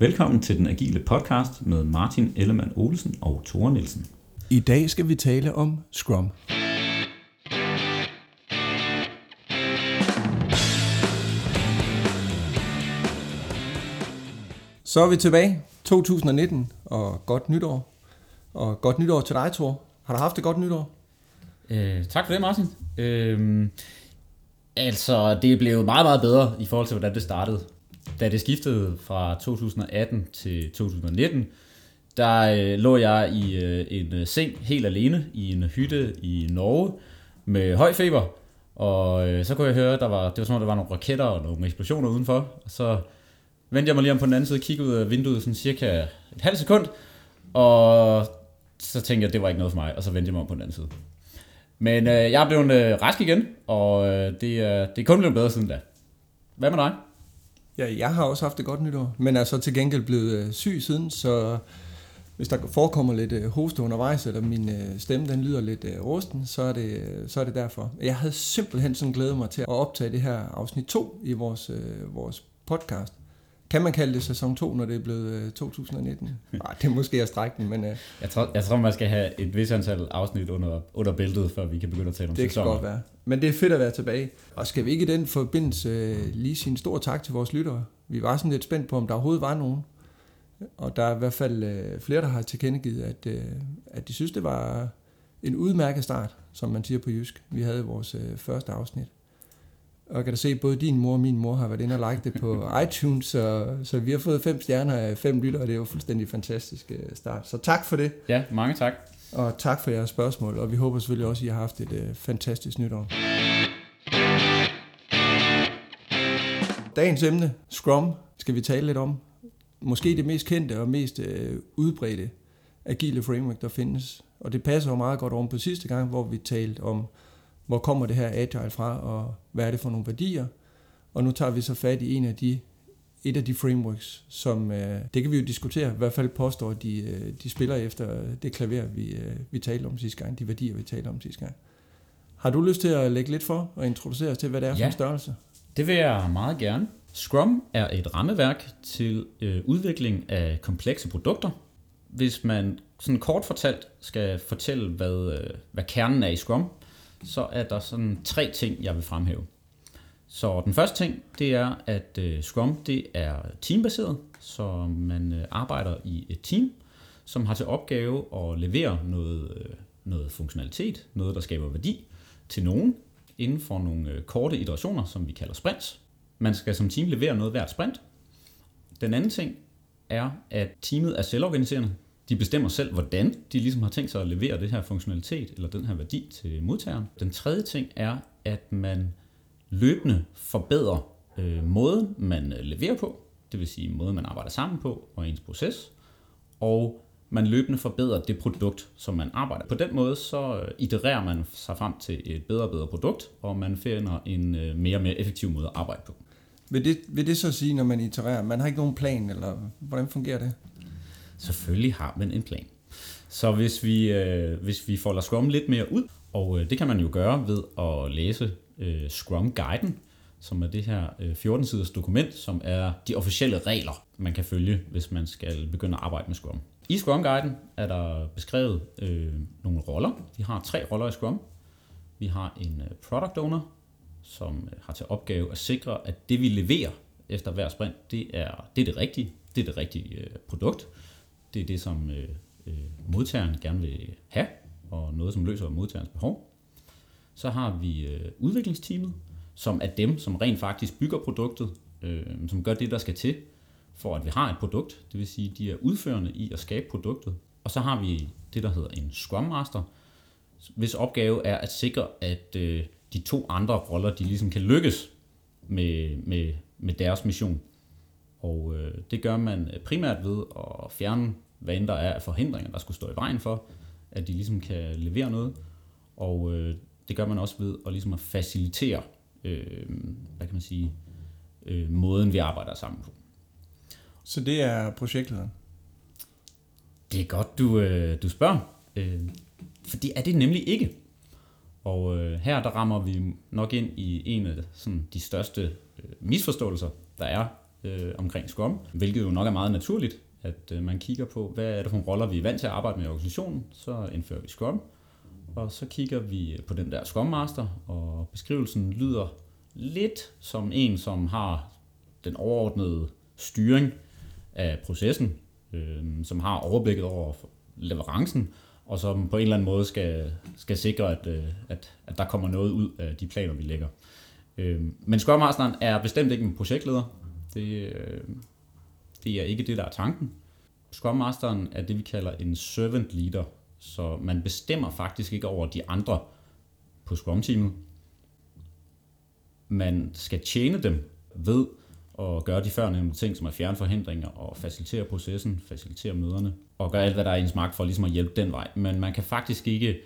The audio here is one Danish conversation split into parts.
Velkommen til den agile podcast med Martin Ellemann Olsen og Tore Nielsen. I dag skal vi tale om Scrum. Så er vi tilbage. 2019 og godt nytår. Og godt nytår til dig, Thor. Har du haft et godt nytår? Øh, tak for det, Martin. Øh, altså, det blev meget, meget bedre i forhold til, hvordan det startede. Da det skiftede fra 2018 til 2019, der øh, lå jeg i øh, en øh, seng helt alene i en hytte i Norge med høj feber. Og øh, så kunne jeg høre, der var, det var som om, der var nogle raketter og nogle eksplosioner udenfor. Og så vendte jeg mig lige om på den anden side, kiggede ud af vinduet sådan cirka et halvt sekund, og så tænkte jeg, at det var ikke noget for mig, og så vendte jeg mig om på den anden side. Men øh, jeg er blevet øh, rask igen, og øh, det, øh, det er kun blevet bedre siden da. Hvad med dig? Ja, jeg har også haft et godt nytår, men er så til gengæld blevet øh, syg siden, så hvis der forekommer lidt øh, hoste undervejs, eller min øh, stemme den lyder lidt rusten, så er, det, så er det derfor. Jeg havde simpelthen sådan glædet mig til at optage det her afsnit 2 i vores, vores podcast. Kan man kalde det sæson 2, når det er blevet øh, 2019? Nej, det er måske at strække den, men... Øh, jeg, tror, jeg tror, man skal have et vis antal afsnit under, under bæltet, før vi kan begynde at tale om det sæsoner. Det kan godt være. Men det er fedt at være tilbage. Og skal vi ikke i den forbindelse øh, lige sige en stor tak til vores lyttere? Vi var sådan lidt spændt på, om der overhovedet var nogen. Og der er i hvert fald øh, flere, der har tilkendegivet, at, øh, at de synes, det var en udmærket start, som man siger på jysk. Vi havde vores øh, første afsnit. Og jeg kan da se, både din mor og min mor har været inde og like det på iTunes, så, så vi har fået fem stjerner af fem lyttere, og det er jo fuldstændig fantastisk øh, start. Så tak for det. Ja, mange tak. Og tak for jeres spørgsmål, og vi håber selvfølgelig også, at I har haft et uh, fantastisk nytår. Dagens emne, Scrum, skal vi tale lidt om. Måske det mest kendte og mest uh, udbredte agile framework, der findes. Og det passer jo meget godt om på sidste gang, hvor vi talte om hvor kommer det her agile fra, og hvad er det for nogle værdier. Og nu tager vi så fat i en af de, et af de frameworks, som, øh, det kan vi jo diskutere, i hvert fald påstår, de, øh, de spiller efter det klaver, vi, øh, vi talte om sidste gang, de værdier, vi talte om sidste gang. Har du lyst til at lægge lidt for og introducere os til, hvad det er ja, for en størrelse? det vil jeg meget gerne. Scrum er et rammeværk til øh, udvikling af komplekse produkter. Hvis man sådan kort fortalt skal fortælle, hvad, øh, hvad kernen er i Scrum, så er der sådan tre ting, jeg vil fremhæve. Så den første ting, det er, at øh, Scrum det er teambaseret, så man øh, arbejder i et team, som har til opgave at levere noget, øh, noget funktionalitet, noget der skaber værdi til nogen, inden for nogle øh, korte iterationer, som vi kalder sprints. Man skal som team levere noget hvert sprint. Den anden ting er, at teamet er selvorganiserende, de bestemmer selv, hvordan de ligesom har tænkt sig at levere det her funktionalitet eller den her værdi til modtageren. Den tredje ting er, at man løbende forbedrer øh, måden, man øh, leverer på, det vil sige måden, man arbejder sammen på og ens proces, og man løbende forbedrer det produkt, som man arbejder. På den måde så øh, itererer man sig frem til et bedre og bedre produkt, og man finder en øh, mere og mere effektiv måde at arbejde på. Vil det, vil det så sige, når man itererer, man har ikke nogen plan, eller hvordan fungerer det? Selvfølgelig har man en plan. Så hvis vi, øh, hvis vi folder Scrum lidt mere ud, og øh, det kan man jo gøre ved at læse øh, Scrum-guiden, som er det her øh, 14-siders dokument, som er de officielle regler, man kan følge, hvis man skal begynde at arbejde med Scrum. I Scrum-guiden er der beskrevet øh, nogle roller. Vi har tre roller i Scrum. Vi har en øh, product owner, som øh, har til opgave at sikre, at det vi leverer efter hver sprint, det er det, er det rigtige. Det er det rigtige øh, produkt. Det er det, som øh, øh, modtageren gerne vil have, og noget, som løser modtagerens behov. Så har vi øh, udviklingsteamet, som er dem, som rent faktisk bygger produktet, øh, som gør det, der skal til, for at vi har et produkt. Det vil sige, de er udførende i at skabe produktet. Og så har vi det, der hedder en Scrum Master, hvis opgave er at sikre, at øh, de to andre roller, de ligesom kan lykkes med, med, med deres mission. Og øh, det gør man primært ved at fjerne, hvad end der er af forhindringer, der skulle stå i vejen for, at de ligesom kan levere noget. Og øh, det gør man også ved at, ligesom at facilitere, øh, hvad kan man sige, øh, måden vi arbejder sammen på. Så det er projektlederen? Det er godt, du, øh, du spørger. Øh, for det er det nemlig ikke. Og øh, her der rammer vi nok ind i en af sådan, de største øh, misforståelser, der er øh, omkring Scrum, hvilket jo nok er meget naturligt, at øh, man kigger på, hvad er det for nogle roller, vi er vant til at arbejde med i organisationen, så indfører vi Scrum, og så kigger vi på den der Scrum Master, og beskrivelsen lyder lidt som en, som har den overordnede styring af processen, øh, som har overblikket over leverancen, og som på en eller anden måde skal, skal sikre, at, øh, at, at der kommer noget ud af de planer, vi lægger. Øh, men Scrum Masteren er bestemt ikke en projektleder. Det, øh, det er ikke det, der er tanken. Scrum Masteren er det, vi kalder en servant leader, så man bestemmer faktisk ikke over de andre på Scrum-teamet. Man skal tjene dem ved at gøre de førnævnte ting, som at fjerne forhindringer og facilitere processen, facilitere møderne og gøre alt, hvad der er i ens magt for ligesom at hjælpe den vej. Men man kan faktisk ikke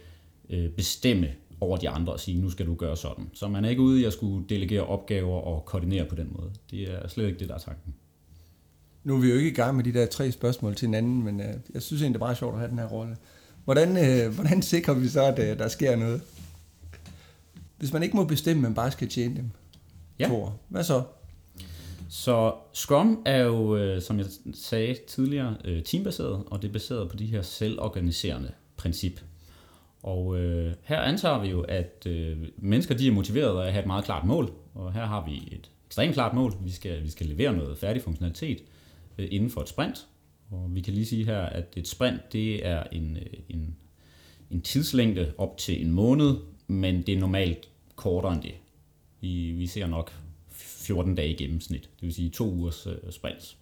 øh, bestemme over de andre og sige, nu skal du gøre sådan. Så man er ikke ude i at skulle delegere opgaver og koordinere på den måde. Det er slet ikke det, der er tanken. Nu er vi jo ikke i gang med de der tre spørgsmål til hinanden, men øh, jeg synes egentlig, det er meget sjovt at have den her rolle. Hvordan, øh, hvordan sikrer vi så, at øh, der sker noget? Hvis man ikke må bestemme, men bare skal tjene dem. Ja. Tor, hvad så? Så Scrum er jo, øh, som jeg sagde tidligere, øh, teambaseret, og det er baseret på de her selvorganiserende princip. Og øh, her antager vi jo, at øh, mennesker de er motiveret af at have et meget klart mål, og her har vi et ekstremt klart mål. Vi skal, vi skal levere noget færdig funktionalitet øh, inden for et sprint, og vi kan lige sige her, at et sprint det er en, øh, en, en tidslængde op til en måned, men det er normalt kortere end det. Vi, vi ser nok 14 dage i gennemsnit, det vil sige to ugers øh, sprints.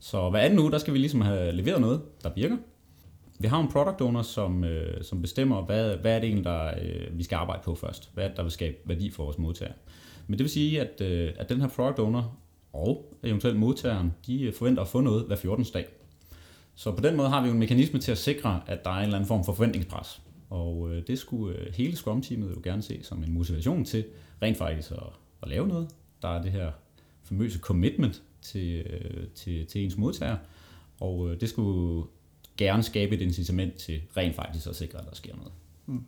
Så hver anden uge, der skal vi ligesom have leveret noget, der virker. Vi har en product owner, som, øh, som bestemmer, hvad, hvad er det egentlig, der, øh, vi skal arbejde på først. Hvad er det, der vil skabe værdi for vores modtager. Men det vil sige, at, øh, at den her product owner og eventuelt modtageren, de øh, forventer at få noget hver 14. dag. Så på den måde har vi jo en mekanisme til at sikre, at der er en eller anden form for forventningspres. Og øh, det skulle øh, hele Scrum-teamet jo gerne se som en motivation til rent faktisk at, at lave noget, der er det her famøse commitment til, øh, til, til ens modtager, og øh, det skulle gerne skabe et incitament til rent faktisk at sikre, at der sker noget. Mm.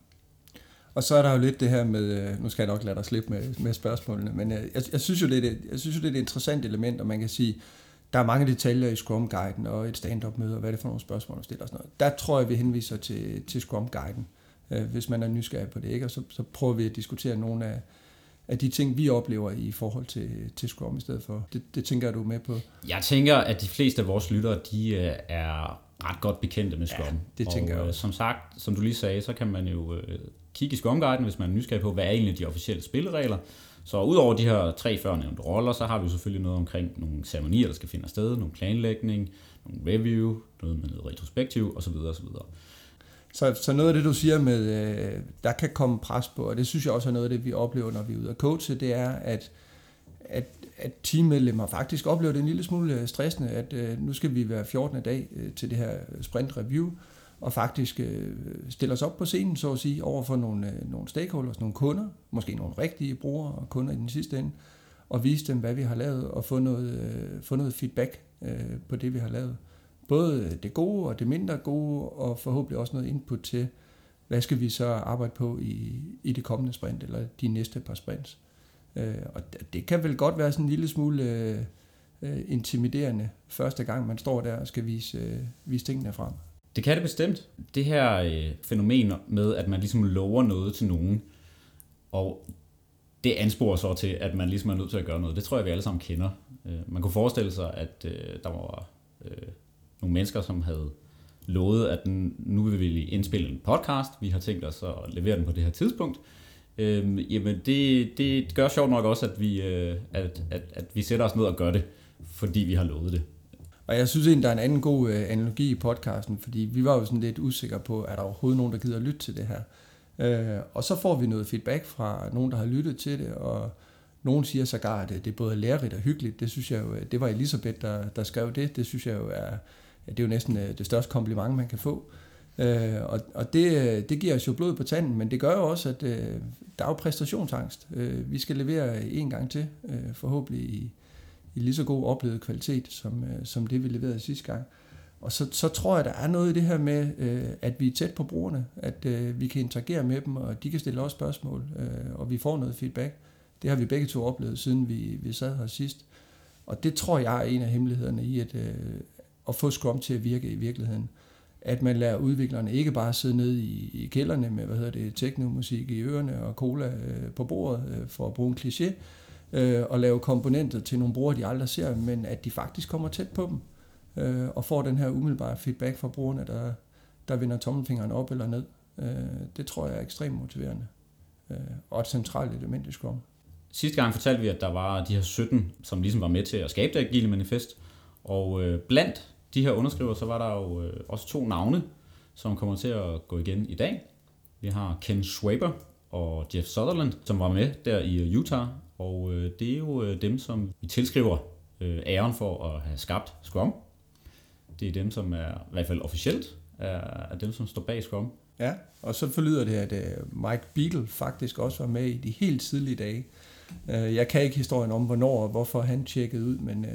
Og så er der jo lidt det her med, øh, nu skal jeg nok lade dig slippe med, med spørgsmålene, men jeg, jeg, synes jo, det er, jeg synes jo, det er et interessant element, og man kan sige, der er mange detaljer i Scrum-guiden og et stand-up-møde, og hvad er det for nogle spørgsmål, der stiller og sådan noget. Der tror jeg, vi henviser til, til Scrum-guiden, hvis man er nysgerrig på det, ikke? og så, så prøver vi at diskutere nogle af, af de ting, vi oplever i forhold til, til Scrum i stedet for. Det, det tænker du med på? Jeg tænker, at de fleste af vores lyttere, de øh, er ret godt bekendte med Scrum. Ja, det tænker og, jeg øh, også. som sagt, som du lige sagde, så kan man jo øh, kigge i Scrum-guiden, hvis man er nysgerrig på, hvad er egentlig de officielle spilleregler. Så udover de her tre førnævnte roller, så har vi jo selvfølgelig noget omkring nogle ceremonier, der skal finde sted, nogle planlægning, nogle review, noget med noget retrospektiv osv. osv. Så, så noget af det, du siger med, øh, der kan komme pres på, og det synes jeg også er noget af det, vi oplever, når vi er ude at coache, det er, at, at, at teammedlemmer faktisk oplever det en lille smule øh, stressende, at øh, nu skal vi være 14. dag øh, til det her sprint review, og faktisk øh, stille os op på scenen, så at sige, over for nogle, øh, nogle stakeholders, nogle kunder, måske nogle rigtige brugere og kunder i den sidste ende, og vise dem, hvad vi har lavet, og få noget, øh, få noget feedback øh, på det, vi har lavet både det gode og det mindre gode, og forhåbentlig også noget input til, hvad skal vi så arbejde på i, i det kommende sprint, eller de næste par sprints. Øh, og det kan vel godt være sådan en lille smule øh, øh, intimiderende første gang, man står der og skal vise, øh, vise tingene frem. Det kan det bestemt. Det her øh, fænomen med, at man ligesom lover noget til nogen, og det ansporer så til, at man ligesom er nødt til at gøre noget. Det tror jeg, vi alle sammen kender. Øh, man kunne forestille sig, at øh, der var øh, nogle mennesker, som havde lovet, at nu vil vi indspille en podcast. Vi har tænkt os at levere den på det her tidspunkt. Øhm, jamen det, det gør sjovt nok også, at vi, øh, at, at, at vi sætter os ned og gør det, fordi vi har lovet det. Og jeg synes egentlig, der er en anden god øh, analogi i podcasten, fordi vi var jo sådan lidt usikre på, er der overhovedet nogen, der gider at lytte til det her. Øh, og så får vi noget feedback fra nogen, der har lyttet til det, og nogen siger sågar, at øh, det er både lærerigt og hyggeligt. Det synes jeg jo, øh, det var Elisabeth, der, der skrev det. Det synes jeg jo er, det er jo næsten øh, det største kompliment, man kan få. Øh, og og det, øh, det giver os jo blod på tanden, men det gør jo også, at øh, der er jo præstationsangst. Øh, vi skal levere en gang til, øh, forhåbentlig i, i lige så god oplevet kvalitet, som, øh, som det vi leverede sidste gang. Og så, så tror jeg, der er noget i det her med, øh, at vi er tæt på brugerne, at øh, vi kan interagere med dem, og de kan stille os spørgsmål, øh, og vi får noget feedback. Det har vi begge to oplevet, siden vi, vi sad her sidst. Og det tror jeg er en af hemmelighederne i at, øh, at få Scrum til at virke i virkeligheden. At man lader udviklerne ikke bare sidde nede i, i kælderne med, hvad hedder det, teknomusik i ørerne og cola øh, på bordet, øh, for at bruge en kliché, øh, og lave komponenter til nogle brugere, de aldrig ser, men at de faktisk kommer tæt på dem, øh, og får den her umiddelbare feedback fra brugerne, der, der vender tommelfingeren op eller ned. Øh, det tror jeg er ekstremt motiverende, øh, og et centralt element i Scrum. Sidste gang fortalte vi, at der var de her 17, som ligesom var med til at skabe det agile manifest, og øh, blandt de her underskriver, så var der jo øh, også to navne, som kommer til at gå igen i dag. Vi har Ken Schwaber og Jeff Sutherland, som var med der i øh, Utah, og øh, det er jo øh, dem, som vi tilskriver øh, æren for at have skabt Scrum. Det er dem, som er i hvert fald officielt er, er dem, som står bag Scrum. Ja, og så forlyder det, at øh, Mike Beagle faktisk også var med i de helt tidlige dage. Øh, jeg kan ikke historien om, hvornår og hvorfor han tjekkede ud, men,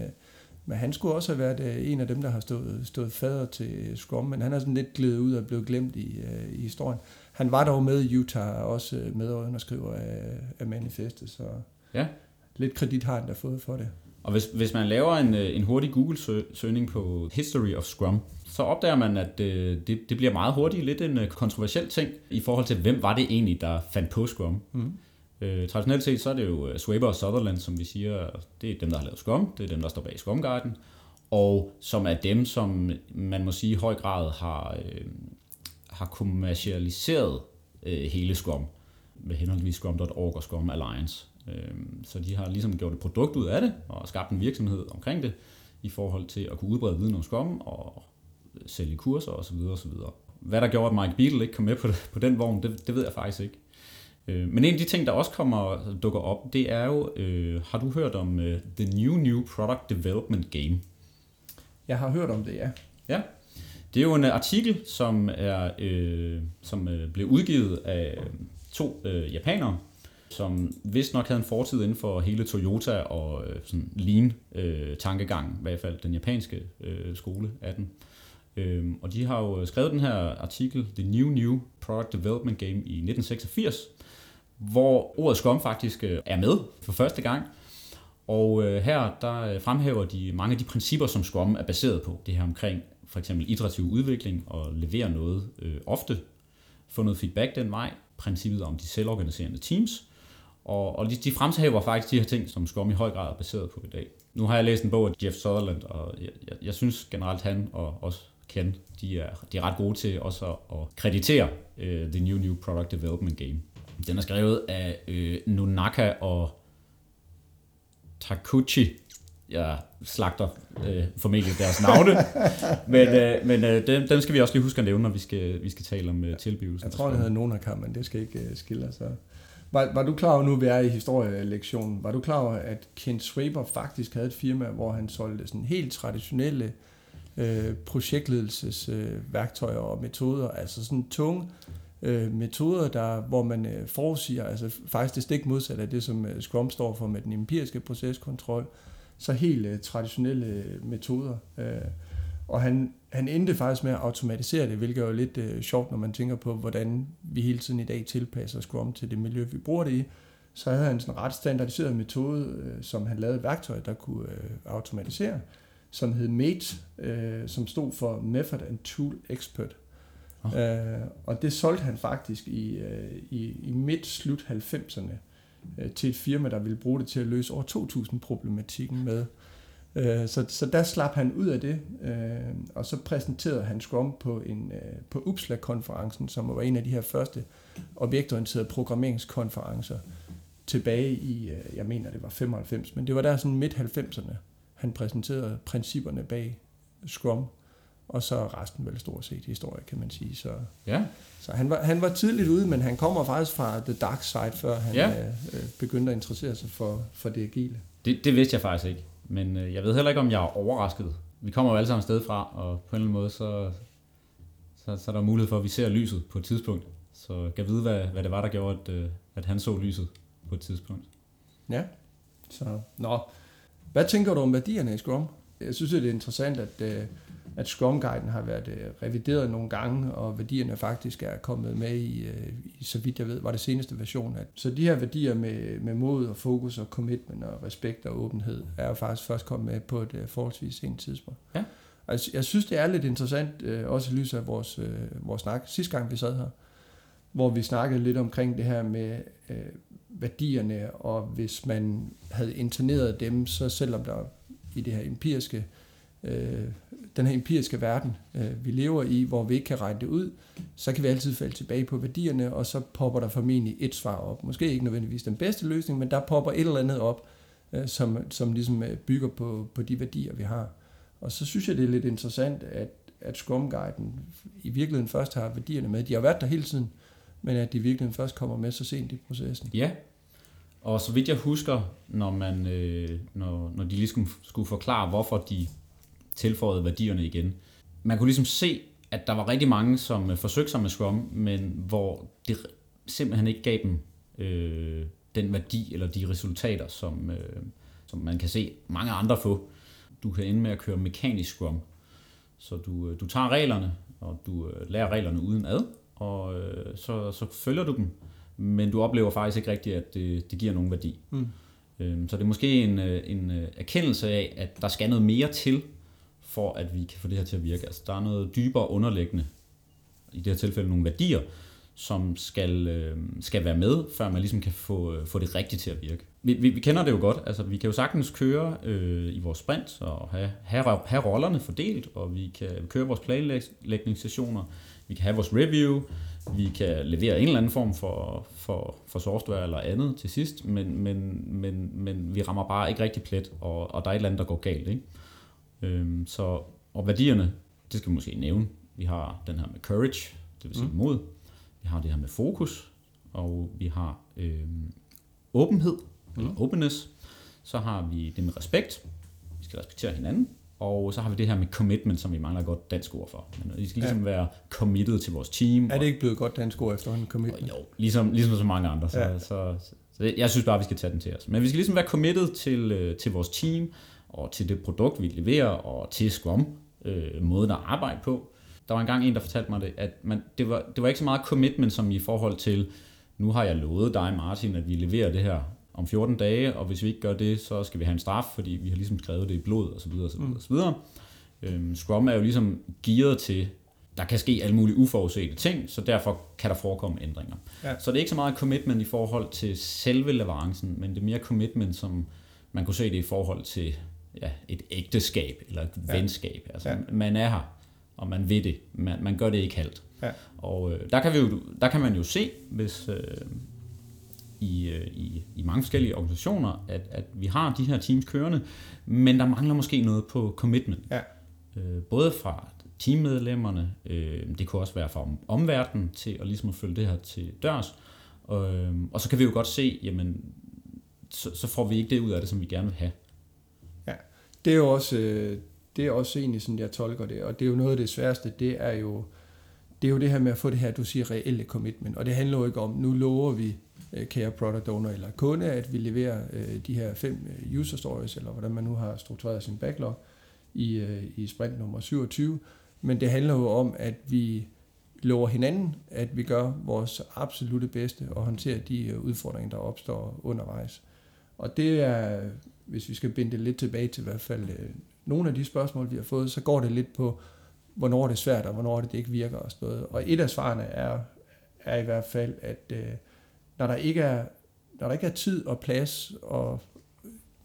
men han skulle også have været en af dem, der har stået, stået fader til Scrum, men han er sådan lidt glædet ud og blevet glemt i, i historien. Han var dog med i Utah, også med underskriver af, af manifestet, så ja. lidt kredit har han da fået for det. Og hvis, hvis man laver en, en hurtig Google-søgning på History of Scrum, så opdager man, at øh, det, det bliver meget hurtigt lidt en øh, kontroversiel ting i forhold til, hvem var det egentlig, der fandt på Scrum. Mm. Øh, traditionelt set, så er det jo øh, Swaber og Sutherland, som vi siger, det er dem, der har lavet Scrum, det er dem, der står bag Scrum Garden, og som er dem, som man må sige i høj grad har, øh, har kommercialiseret øh, hele Scrum med henholdsvis Scrum.org og Scrum Alliance. Øh, så de har ligesom gjort et produkt ud af det, og skabt en virksomhed omkring det, i forhold til at kunne udbrede viden om Scrum og sælge kurser osv. osv. Hvad der gjorde, at Mike Beadle ikke kom med på, på den vogn, det, det ved jeg faktisk ikke. Øh, men en af de ting, der også kommer dukker op, det er jo, øh, har du hørt om uh, The New New Product Development Game? Jeg har hørt om det, ja. Ja, det er jo en artikel, som er øh, som øh, blev udgivet af to øh, japanere, som vist nok havde en fortid inden for hele Toyota og øh, sådan lean øh, tankegang, i hvert fald den japanske øh, skole af den. Øhm, og de har jo skrevet den her artikel, The New New Product Development Game i 1986, hvor ordet Scrum faktisk øh, er med for første gang. Og øh, her der øh, fremhæver de mange af de principper, som Scrum er baseret på. Det her omkring for eksempel iterativ udvikling og levere noget øh, ofte, få noget feedback den vej, princippet om de selvorganiserende teams, og, og de, de fremhæver faktisk de her ting, som Scrum i høj grad er baseret på i dag. Nu har jeg læst en bog af Jeff Sutherland, og jeg, jeg, jeg synes generelt han og også Ken, de er, de er ret gode til også at, at kreditere uh, The New New Product Development Game. Den er skrevet af uh, Nunaka og Takuchi. Jeg slagter uh, formentlig deres navne, men, uh, men uh, dem, dem skal vi også lige huske at nævne, når vi skal, vi skal tale om uh, tilblivelsen. Jeg tror, det hedder Nunaka, men det skal ikke uh, skille sig. Var, var du klar over, nu vi er i historielektionen, var du klar over, at Ken Swaber faktisk havde et firma, hvor han solgte sådan helt traditionelle øh, projektledelsesværktøjer øh, og metoder, altså sådan tunge øh, metoder, der, hvor man øh, forudsiger, altså faktisk det stik modsatte af det, som øh, Scrum står for med den empiriske proceskontrol, så helt øh, traditionelle øh, metoder. Øh, og han, han endte faktisk med at automatisere det, hvilket er jo lidt øh, sjovt, når man tænker på, hvordan vi hele tiden i dag tilpasser Scrum til det miljø, vi bruger det i. Så havde han sådan en ret standardiseret metode, øh, som han lavede et værktøj, der kunne øh, automatisere, som hed MATE, øh, som stod for Method and Tool Expert. Oh. Øh, og det solgte han faktisk i, øh, i, i midt-slut 90'erne øh, til et firma, der ville bruge det til at løse over 2000 problematikken med Øh, så, så der slap han ud af det, øh, og så præsenterede han Scrum på, en, øh, på UPSLA-konferencen, som var en af de her første objektorienterede programmeringskonferencer tilbage i, øh, jeg mener det var 95, men det var der sådan midt 90'erne, han præsenterede principperne bag Scrum, og så resten vel stort set historie, kan man sige. Så, ja. så han, var, han var tidligt ude, men han kommer faktisk fra the dark side, før han ja. øh, begyndte at interessere sig for, for det agile. Det, det vidste jeg faktisk ikke. Men øh, jeg ved heller ikke, om jeg er overrasket. Vi kommer jo alle sammen sted fra, og på en eller anden måde, så, så, så er der mulighed for, at vi ser lyset på et tidspunkt. Så jeg vide, hvad, hvad det var, der gjorde, at, øh, at han så lyset på et tidspunkt. Ja, så nå. Hvad tænker du om værdierne i Scrum? Jeg synes, det er interessant, at, øh, at Scrum Guiden har været øh, revideret nogle gange, og værdierne faktisk er kommet med i, øh, i så vidt jeg ved, var det seneste version. At, så de her værdier med, med mod og fokus og commitment og respekt og åbenhed, er jo faktisk først kommet med på et øh, forholdsvis sent tidspunkt. Ja. Altså, jeg synes, det er lidt interessant, også i lyset af vores, vores snak, sidste gang vi sad her, hvor vi snakkede lidt omkring det her med øh, værdierne, og hvis man havde interneret dem, så selvom der i det her empiriske, øh, den her empiriske verden, øh, vi lever i, hvor vi ikke kan regne det ud, så kan vi altid falde tilbage på værdierne, og så popper der formentlig et svar op. Måske ikke nødvendigvis den bedste løsning, men der popper et eller andet op, øh, som, som ligesom øh, bygger på, på de værdier, vi har. Og så synes jeg, det er lidt interessant, at, at Scrum Guiden i virkeligheden først har værdierne med. De har været der hele tiden, men at de virkeligheden først kommer med så sent i processen. Ja, og så vidt jeg husker, når, man, øh, når, når de lige skulle, skulle forklare, hvorfor de tilføjede værdierne igen, man kunne ligesom se, at der var rigtig mange, som øh, forsøgte sig med Scrum, men hvor det simpelthen ikke gav dem øh, den værdi eller de resultater, som, øh, som man kan se mange andre få. Du kan ende med at køre mekanisk Scrum. Så du, øh, du tager reglerne, og du øh, lærer reglerne uden ad, og øh, så, så følger du dem, men du oplever faktisk ikke rigtigt, at det, det giver nogen værdi. Mm. Øhm, så det er måske en, en erkendelse af, at der skal noget mere til, for at vi kan få det her til at virke. Altså, der er noget dybere underliggende, i det her tilfælde nogle værdier, som skal, øh, skal være med, før man ligesom kan få, øh, få det rigtigt til at virke. Vi, vi, vi kender det jo godt, altså vi kan jo sagtens køre øh, i vores sprint og have, have, have rollerne fordelt, og vi kan køre vores planlægningssessioner, vi kan have vores review, vi kan levere en eller anden form for, for, for software eller andet til sidst, men, men, men, men vi rammer bare ikke rigtig plet, og, og der er et eller andet, der går galt. Ikke? Øhm, så, og værdierne, det skal vi måske nævne. Vi har den her med courage, det vil sige mm. mod. Vi har det her med fokus, og vi har øhm, åbenhed, mm. eller openness. Så har vi det med respekt. Vi skal respektere hinanden. Og så har vi det her med commitment, som vi mangler et godt dansk ord for. Men vi skal ligesom ja. være committed til vores team. Er det ikke blevet godt dansk ord efterhånden, commitment? Jo, ligesom, ligesom så mange andre. Så, ja. så, så, så jeg synes bare, vi skal tage den til os. Men vi skal ligesom være committed til, øh, til vores team, og til det produkt, vi leverer, og til Scrum, øh, måden at arbejde på. Der var engang en, der fortalte mig det, at man, det, var, det var ikke så meget commitment som i forhold til, nu har jeg lovet dig, Martin, at vi leverer det her om 14 dage, og hvis vi ikke gør det, så skal vi have en straf, fordi vi har ligesom skrevet det i blod, og så videre, og så videre, mm. videre. Øhm, Scrum er jo ligesom gearet til, der kan ske alle mulige uforudsete ting, så derfor kan der forekomme ændringer. Ja. Så det er ikke så meget commitment i forhold til selve leverancen, men det er mere commitment, som man kunne se det i forhold til ja, et ægteskab eller et ja. venskab. Altså, ja. Man er her, og man ved det. Man, man gør det ikke halvt. Ja. Og øh, der, kan vi jo, der kan man jo se, hvis, øh, i, øh, i, i mange forskellige organisationer, at, at vi har de her teams kørende, men der mangler måske noget på commitment. Ja. Øh, både fra teammedlemmerne, øh, det kunne også være fra omverdenen til at ligesom at følge det her til dørs. Og, øh, og så kan vi jo godt se, jamen, så, så får vi ikke det ud af det, som vi gerne vil have. Det er jo også, øh, det er også egentlig sådan, jeg tolker det, og det er jo noget af det sværeste, det er jo, det er jo det her med at få det her, du siger, reelle commitment, og det handler jo ikke om, nu lover vi øh, kære product owner eller kunde, at vi leverer øh, de her fem user stories, eller hvordan man nu har struktureret sin backlog i, i sprint nummer 27. Men det handler jo om, at vi lover hinanden, at vi gør vores absolute bedste og håndterer de udfordringer, der opstår undervejs. Og det er, hvis vi skal binde det lidt tilbage til i hvert fald øh, nogle af de spørgsmål, vi har fået, så går det lidt på, hvornår det er svært, og hvornår det ikke virker og sådan noget. Og et af svarene er, er i hvert fald, at øh, når der ikke er, når der ikke er tid og plads og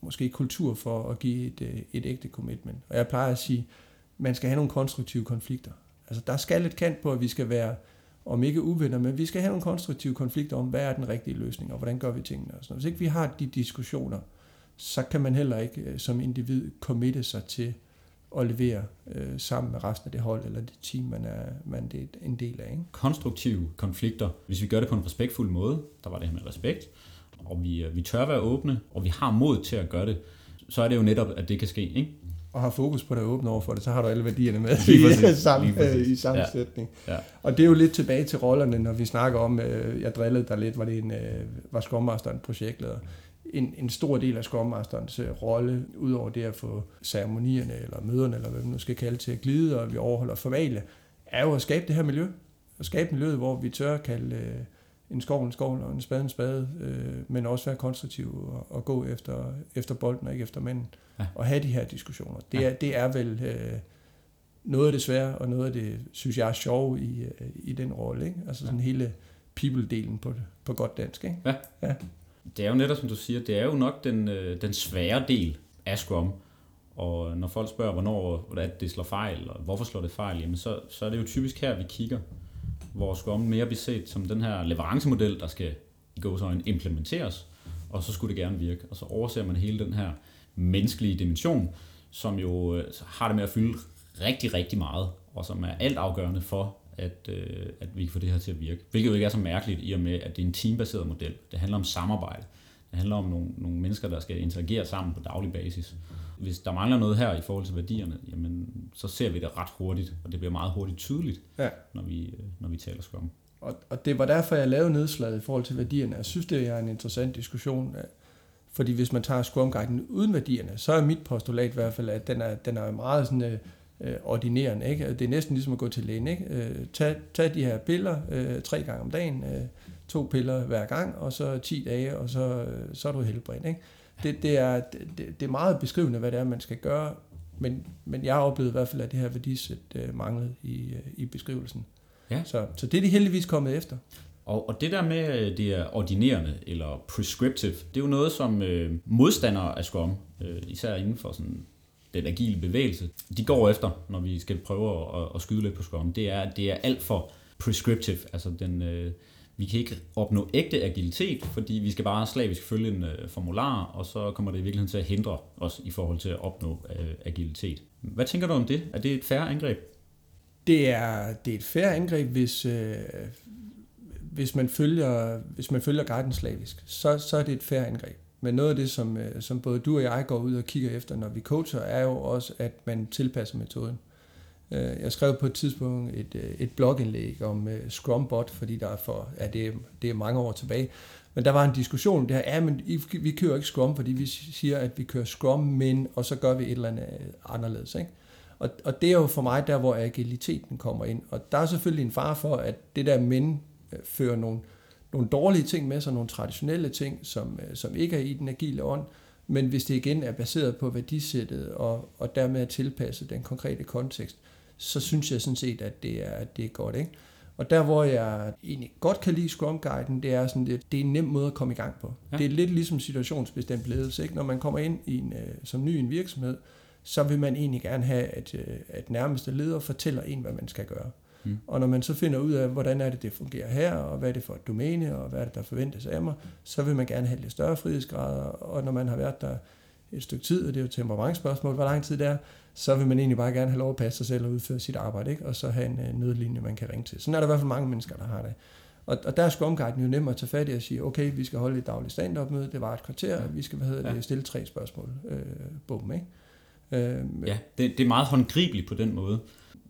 måske kultur for at give et, øh, et ægte commitment. Og jeg plejer at sige, man skal have nogle konstruktive konflikter. Altså der skal et kant på, at vi skal være, om ikke uvenner, men vi skal have nogle konstruktive konflikter om, hvad er den rigtige løsning, og hvordan gør vi tingene. Og sådan. Hvis ikke vi har de diskussioner, så kan man heller ikke øh, som individ committe sig til at levere øh, sammen med resten af det hold eller det team, man er, man er en del af. Ikke? Konstruktive konflikter, hvis vi gør det på en respektfuld måde, der var det her med respekt, og vi, øh, vi tør være åbne, og vi har mod til at gøre det, så er det jo netop, at det kan ske. Ikke? Og har fokus på det åbne over for det, så har du alle værdierne med i, sammen, i sammensætning. Ja. Ja. Og det er jo lidt tilbage til rollerne, når vi snakker om, øh, jeg drillede der lidt, var det en, øh, var Scrum Master en projektleder en, en stor del af Scrum Masterens øh, rolle, udover det at få ceremonierne eller møderne, eller hvad man nu skal kalde til at glide, og vi overholder formale, er jo at skabe det her miljø. At skabe miljøet, hvor vi tør at kalde øh, en skov en skov og en spade en spade, øh, men også være konstruktiv og, og gå efter, efter bolden og ikke efter manden. Ja. Og have de her diskussioner. Det, ja. er, det er vel øh, noget af det svære, og noget af det, synes jeg, er sjove i, i den rolle. Ikke? Altså sådan ja. hele people-delen på, på godt dansk. Ikke? Ja. ja. Det er jo netop, som du siger, det er jo nok den, øh, den svære del af Scrum. Og når folk spørger, hvornår hvordan det slår fejl, og hvorfor slår det fejl, jamen så, så er det jo typisk her, vi kigger, hvor Scrum mere bliver set som den her leverancemodel, der skal i gåsøjne implementeres, og så skulle det gerne virke. Og så overser man hele den her menneskelige dimension, som jo øh, har det med at fylde rigtig, rigtig meget, og som er alt afgørende for, at, øh, at vi kan få det her til at virke. Hvilket jo ikke er så mærkeligt i og med, at det er en teambaseret model. Det handler om samarbejde. Det handler om nogle, nogle mennesker, der skal interagere sammen på daglig basis. Hvis der mangler noget her i forhold til værdierne, jamen, så ser vi det ret hurtigt, og det bliver meget hurtigt tydeligt, ja. når, vi, øh, når vi taler Scrum. Og, og det var derfor, jeg lavede nedslaget i forhold til værdierne. Jeg synes, det er en interessant diskussion, fordi hvis man tager Scrum-guiden uden værdierne, så er mit postulat i hvert fald, at den er, den er meget sådan, øh, ordinerende. Ikke? Det er næsten ligesom at gå til lægen. Ikke? Øh, tag, tag de her piller øh, tre gange om dagen, øh, to piller hver gang, og så 10 dage, og så, øh, så er du helbredt. Ikke? Det, det, er, det, det er meget beskrivende, hvad det er, man skal gøre, men, men jeg har oplevet i hvert fald, at det her værdisæt øh, manglede i, øh, i beskrivelsen. Ja. Så, så det er de heldigvis kommet efter. Og, og det der med det er ordinerende eller prescriptive, det er jo noget, som øh, modstandere af Scrum, øh, især inden for sådan den agile bevægelse, de går efter, når vi skal prøve at, at skyde lidt på Scrum, det er, det er alt for prescriptive. Altså den, øh, vi kan ikke opnå ægte agilitet, fordi vi skal bare slavisk følge en øh, formular, og så kommer det i virkeligheden til at hindre os i forhold til at opnå øh, agilitet. Hvad tænker du om det? Er det et færre angreb? Det er, det er et færre angreb, hvis, øh, hvis, man følger, hvis man følger guiden slavisk. Så, så er det et færre angreb. Men noget af det, som, øh, som både du og jeg går ud og kigger efter, når vi coacher, er jo også, at man tilpasser metoden. Øh, jeg skrev på et tidspunkt et, øh, et blogindlæg om Scrumbot, fordi der er for, ja, det, er, det er mange år tilbage, men der var en diskussion der, ja, men vi kører ikke Scrum, fordi vi siger, at vi kører Scrum, men, og så gør vi et eller andet anderledes. Ikke? Og, og det er jo for mig der, hvor agiliteten kommer ind. Og der er selvfølgelig en far for, at det der men fører nogle, nogle dårlige ting med sig, nogle traditionelle ting, som, øh, som ikke er i den agile ånd, men hvis det igen er baseret på værdisættet og, og dermed er tilpasset den konkrete kontekst, så synes jeg sådan set, at det er, det er godt. Ikke? Og der, hvor jeg egentlig godt kan lide Scrum-guiden, det er sådan, det, det er en nem måde at komme i gang på. Ja. Det er lidt ligesom situationsbestemt ledelse. Ikke? Når man kommer ind i en, øh, som ny i en virksomhed, så vil man egentlig gerne have, at, øh, at nærmeste leder fortæller en, hvad man skal gøre. Mm. Og når man så finder ud af, hvordan er det, det fungerer her, og hvad er det for et domæne, og hvad er det, der forventes af mig, så vil man gerne have lidt større frihedsgrader, og når man har været der et stykke tid, og det er jo et temperamentsspørgsmål, hvor lang tid det er, så vil man egentlig bare gerne have lov at passe sig selv og udføre sit arbejde, ikke? og så have en uh, nødlinje, man kan ringe til. Sådan er der i hvert fald mange mennesker, der har det. Og, og der er Scrum jo nemmere at tage fat i og sige, okay, vi skal holde et dagligt stand-up møde, det var et kvarter, vi skal hvad hedder det, stille tre spørgsmål. Øh, bum, ikke? Øh, ja, det, det er meget håndgribeligt på den måde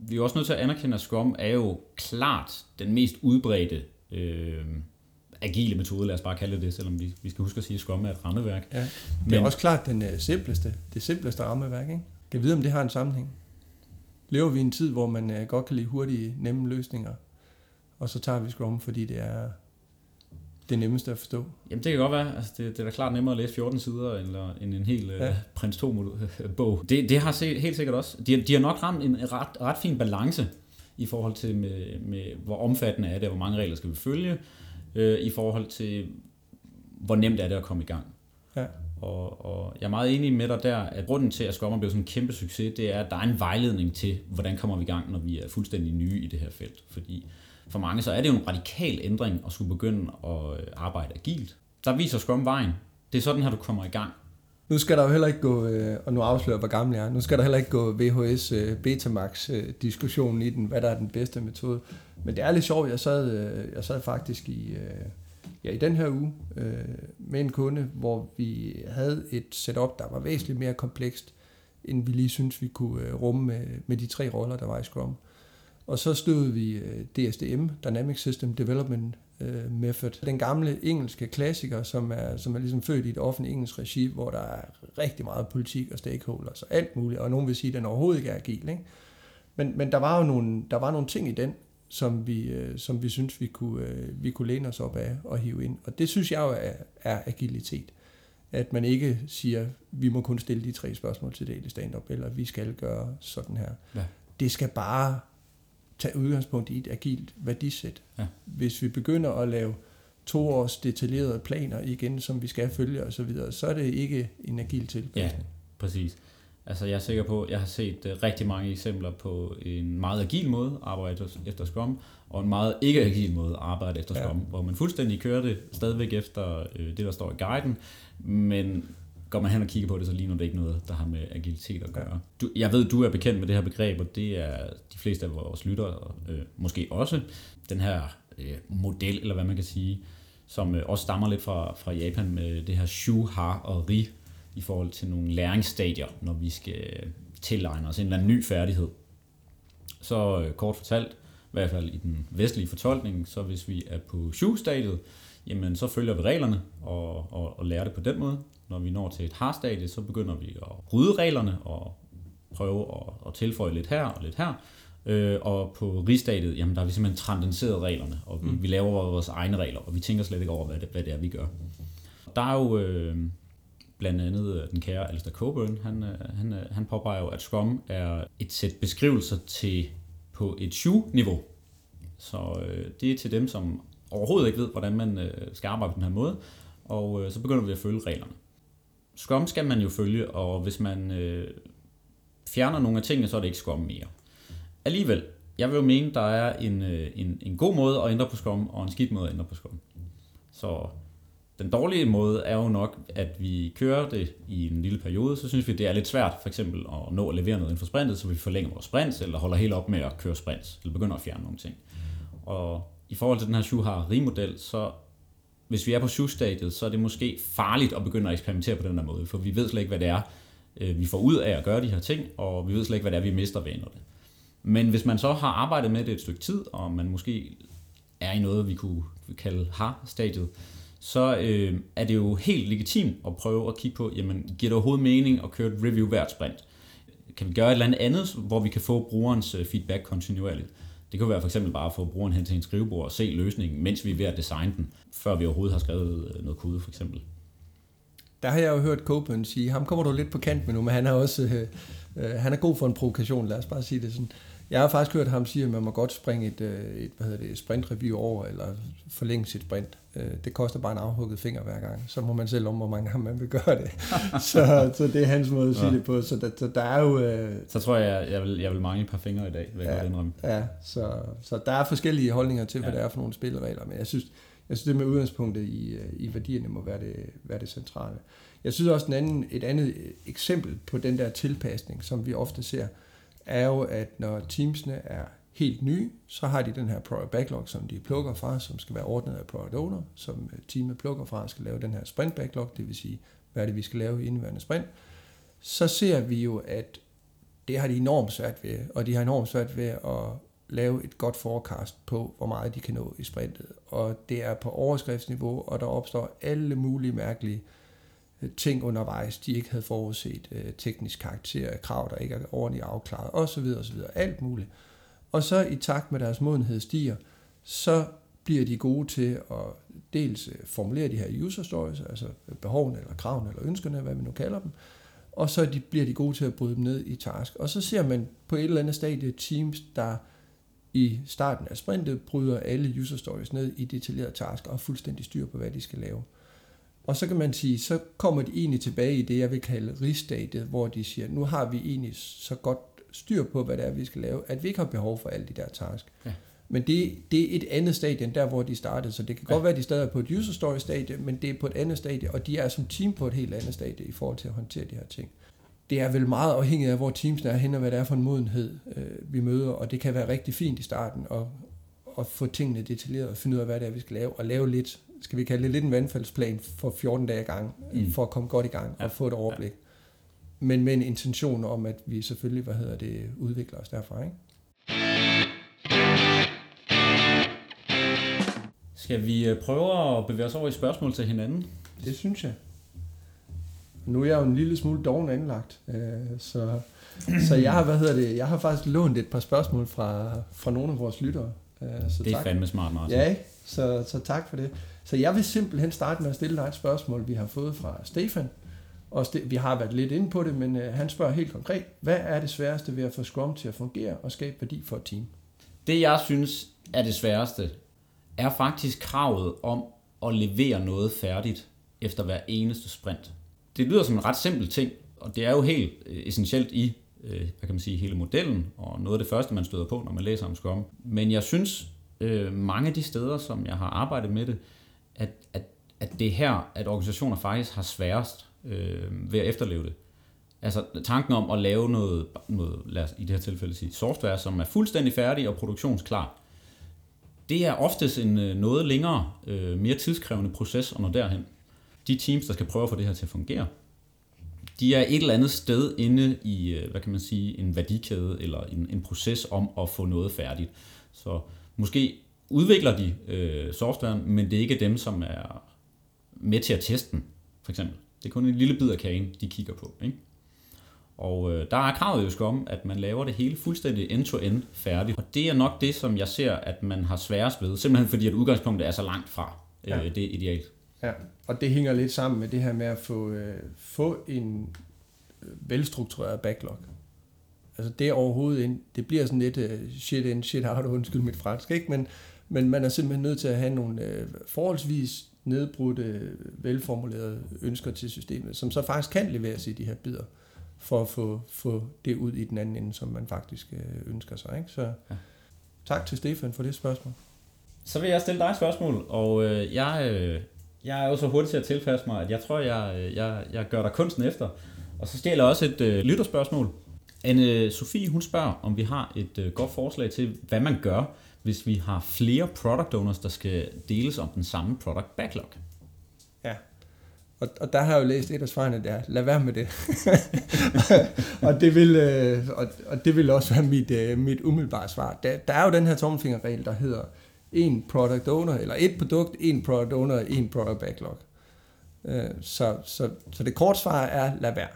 vi er også nødt til at anerkende, at Scrum er jo klart den mest udbredte øh, agile metode, lad os bare kalde det selvom vi, vi skal huske at sige, at Scrum er et rammeværk. Ja, det Men, er også klart den uh, simpleste, det simpleste rammeværk. Ikke? Kan vide, om det har en sammenhæng? Lever vi i en tid, hvor man uh, godt kan lide hurtige, nemme løsninger, og så tager vi Scrum, fordi det er det nemmeste at forstå? Jamen det kan godt være. Altså, det, det er da klart nemmere at læse 14 sider eller end en hel ja. uh, Prins 2-bog. Det, det har set, helt sikkert også. De, de har nok ramt en ret, ret fin balance i forhold til, med, med, hvor omfattende er det, hvor mange regler skal vi følge, uh, i forhold til, hvor nemt er det at komme i gang. Ja. Og, og jeg er meget enig med dig der, at grunden til, at Skommer blev sådan en kæmpe succes, det er, at der er en vejledning til, hvordan kommer vi i gang, når vi er fuldstændig nye i det her felt. Fordi for mange, så er det jo en radikal ændring at skulle begynde at øh, arbejde agilt. Der viser Scrum vejen. Det er sådan her, du kommer i gang. Nu skal der jo heller ikke gå, øh, og nu afslører jeg, hvor gammel jeg er, nu skal der heller ikke gå VHS øh, Betamax diskussionen i den, hvad der er den bedste metode. Men det er lidt sjovt, jeg sad, jeg sad faktisk i, ja, i den her uge med en kunde, hvor vi havde et setup, der var væsentligt mere komplekst, end vi lige synes vi kunne rumme med, med de tre roller, der var i Scrum. Og så stod vi øh, DSDM, Dynamic System Development øh, method. Den gamle engelske klassiker, som er, som er ligesom født i et offentligt engelsk regi, hvor der er rigtig meget politik og stakeholders og alt muligt, og nogen vil sige, at den overhovedet ikke er agil. Ikke? Men, men der var jo nogle, der var nogle ting i den, som vi, øh, som vi synes, vi kunne, vi kunne læne os op af og hive ind. Og det synes jeg jo er, er agilitet. At man ikke siger, vi må kun stille de tre spørgsmål til i stand-up, eller vi skal gøre sådan her. Ja. Det skal bare tage udgangspunkt i et agilt værdisæt. Ja. Hvis vi begynder at lave to års detaljerede planer igen, som vi skal følge osv., så, videre, så er det ikke en agil tilpasning. Ja, præcis. Altså jeg er sikker på, at jeg har set uh, rigtig mange eksempler på en meget agil måde at arbejde efter Scrum, og en meget ikke agil måde at arbejde efter Scrum, ja. hvor man fuldstændig kører det stadigvæk efter uh, det, der står i guiden, men går man hen og kigger på det, så ligner det ikke noget, der har med agilitet at gøre. Du, jeg ved, du er bekendt med det her begreb, og det er de fleste af vores lyttere øh, måske også. Den her øh, model, eller hvad man kan sige, som øh, også stammer lidt fra, fra Japan med det her shu, ha og ri, i forhold til nogle læringsstadier, når vi skal øh, tilegne os en eller anden ny færdighed. Så øh, kort fortalt, i hvert fald i den vestlige fortolkning, så hvis vi er på shu-stadiet, jamen så følger vi reglerne og, og, og lærer det på den måde. Når vi når til et har-stadie, så begynder vi at rydde reglerne og prøve at, at tilføje lidt her og lidt her. Øh, og på rigstadiet, jamen der har vi simpelthen transcenderet reglerne, og vi, mm. vi laver vores egne regler, og vi tænker slet ikke over, hvad det, hvad det er, vi gør. Der er jo øh, blandt andet øh, den kære Alistair Coburn, han, øh, han, øh, han påpeger jo, at Scrum er et sæt beskrivelser til på et SHU-niveau. Så øh, det er til dem, som overhovedet ikke ved, hvordan man øh, skal arbejde på den her måde, og øh, så begynder vi at følge reglerne. Scrum skal man jo følge, og hvis man øh, fjerner nogle af tingene, så er det ikke Scrum mere. Alligevel, jeg vil jo mene, der er en, øh, en, en god måde at ændre på Scrum, og en skidt måde at ændre på Scrum. Så den dårlige måde er jo nok, at vi kører det i en lille periode, så synes vi, det er lidt svært for eksempel at nå at levere noget inden for sprintet, så vi forlænger vores sprints, eller holder helt op med at køre sprints, eller begynder at fjerne nogle ting. Og i forhold til den her Shuhari-model, så hvis vi er på syvstadiet, så er det måske farligt at begynde at eksperimentere på den her måde, for vi ved slet ikke, hvad det er, øh, vi får ud af at gøre de her ting, og vi ved slet ikke, hvad det er, vi mister ved det. Men hvis man så har arbejdet med det et stykke tid, og man måske er i noget, vi kunne kalde har-stadiet, så øh, er det jo helt legitimt at prøve at kigge på, jamen, giver det overhovedet mening at køre et review hvert sprint? Kan vi gøre et eller andet andet, hvor vi kan få brugerens øh, feedback kontinuerligt? Det kunne være for eksempel bare at få brugeren hen til en skrivebord og se løsningen, mens vi er ved at designe den, før vi overhovedet har skrevet øh, noget kode for eksempel. Der har jeg jo hørt Copen sige, ham kommer du lidt på kant med nu, men han er også øh, øh, han er god for en provokation, lad os bare sige det sådan. Jeg har faktisk hørt ham sige, at man må godt springe et, øh, et hvad hedder det, sprintreview over, eller forlænge sit sprint. Øh, det koster bare en afhugget finger hver gang. Så må man selv om, hvor mange gange man vil gøre det. så, så det er hans måde at sige ja. det på. Så der, så der er jo... Øh, så tror jeg, jeg vil, jeg vil mange et par fingre i dag, vil jeg ja, godt indrømme. Ja, så, så der er forskellige holdninger til, hvad ja. det er for nogle spilleregler. Men jeg synes, jeg synes det med udgangspunktet i, i værdierne må være det, være det centrale. Jeg synes også, en anden, et andet eksempel på den der tilpasning, som vi ofte ser, er jo, at når teamsene er helt nye, så har de den her product backlog, som de plukker fra, som skal være ordnet af product owner, som øh, teamet plukker fra, skal lave den her sprint backlog, det vil sige, hvad er det, vi skal lave i indværende sprint. Så ser vi jo, at det har de enormt svært ved, og de har enormt svært ved at lave et godt forecast på, hvor meget de kan nå i sprintet. Og det er på overskriftsniveau, og der opstår alle mulige mærkelige øh, Øh, ting undervejs, de ikke havde forudset, øh, teknisk karakter, krav, der ikke er ordentligt afklaret, osv. osv. Alt muligt. Og så i takt med deres modenhed stiger, så bliver de gode til at dels øh, formulere de her user stories, altså behovene eller kravene eller ønskerne, hvad vi nu kalder dem, og så de, bliver de gode til at bryde dem ned i task. Og så ser man på et eller andet stadie teams, der i starten af sprintet bryder alle user stories ned i detaljerede task og fuldstændig styr på, hvad de skal lave. Og så kan man sige, så kommer de egentlig tilbage i det, jeg vil kalde rigstadiet, hvor de siger, nu har vi egentlig så godt styr på, hvad det er, vi skal lave, at vi ikke har behov for alle de der task. Ja. Men det, det er et andet stadie end der, hvor de startede. Så det kan ja. godt være, at de stadig er på et user story stadie, men det er på et andet stadie, og de er som team på et helt andet stadie i forhold til at håndtere de her ting. Det er vel meget afhængigt af, hvor teamsene er hen, og hvad det er for en modenhed, øh, vi møder, og det kan være rigtig fint i starten at, at få tingene detaljeret og finde ud af, hvad det er, vi skal lave, og lave lidt skal vi kalde det lidt en vandfaldsplan for 14 dage i gang, mm. for at komme godt i gang og ja. få et overblik. Ja. Men med en intention om, at vi selvfølgelig, hvad hedder det, udvikler os derfra, ikke? Skal vi øh, prøve at bevæge os over i spørgsmål til hinanden? Det synes jeg. Nu er jeg jo en lille smule doven anlagt, øh, så, så jeg har, hvad hedder det, jeg har faktisk lånt et par spørgsmål fra, fra nogle af vores lyttere. Øh, så det er tak. fandme smart, Martin. Ja, ikke? Så, så tak for det. Så jeg vil simpelthen starte med at stille dig et spørgsmål, vi har fået fra Stefan. Og vi har været lidt inde på det, men øh, han spørger helt konkret, hvad er det sværeste ved at få Scrum til at fungere og skabe værdi for et team? Det jeg synes er det sværeste, er faktisk kravet om at levere noget færdigt efter hver eneste sprint. Det lyder som en ret simpel ting, og det er jo helt øh, essentielt i øh, hvad kan man sige, hele modellen, og noget af det første, man støder på, når man læser om Scrum. Men jeg synes, mange af de steder, som jeg har arbejdet med det, at, at, at det er her, at organisationer faktisk har sværest øh, ved at efterleve det. Altså tanken om at lave noget, noget lad os i det her tilfælde sige, software, som er fuldstændig færdig og produktionsklar, det er oftest en øh, noget længere, øh, mere tidskrævende proces at nå derhen. De teams, der skal prøve at få det her til at fungere, de er et eller andet sted inde i, øh, hvad kan man sige, en værdikæde eller en, en proces om at få noget færdigt. Så måske udvikler de øh, softwaren, men det er ikke dem, som er med til at teste den, for eksempel. Det er kun en lille bid af kagen, de kigger på. Ikke? Og øh, der er kravet jo om, at man laver det hele fuldstændig end-to-end færdigt. Og det er nok det, som jeg ser, at man har sværest ved. Simpelthen fordi, at udgangspunktet er så langt fra øh, Ja. det er idealt. Ja, og det hænger lidt sammen med det her med at få, øh, få en øh, velstruktureret backlog. Altså det overhovedet ind, det bliver sådan lidt øh, shit in, shit out, undskyld mit fransk, ikke? Men, men man er simpelthen nødt til at have nogle øh, forholdsvis nedbrudte, velformulerede ønsker til systemet, som så faktisk kan leveres i de her bidder, for at få, få det ud i den anden ende, som man faktisk øh, ønsker sig. Ikke? Så Ja. tak til Stefan for det spørgsmål. Så vil jeg stille dig et spørgsmål, og øh, jeg, øh, jeg er jo så hurtig til at tilpasse mig, at jeg tror, jeg, jeg, jeg gør dig kunsten efter. Og så stjæler jeg også et øh, lytterspørgsmål. Anne Sofie, hun spørger, om vi har et øh, godt forslag til, hvad man gør, hvis vi har flere product owners, der skal deles om den samme product backlog. Ja, og, og der har jeg jo læst et af svarene der, lad være med det. og, det vil, øh, og, og det vil også være mit, øh, mit umiddelbare svar. Der, der er jo den her tommelfingerregel, der hedder en product owner, eller et produkt, en product owner, en product backlog. Øh, så, så, så det korte svar er, lad være.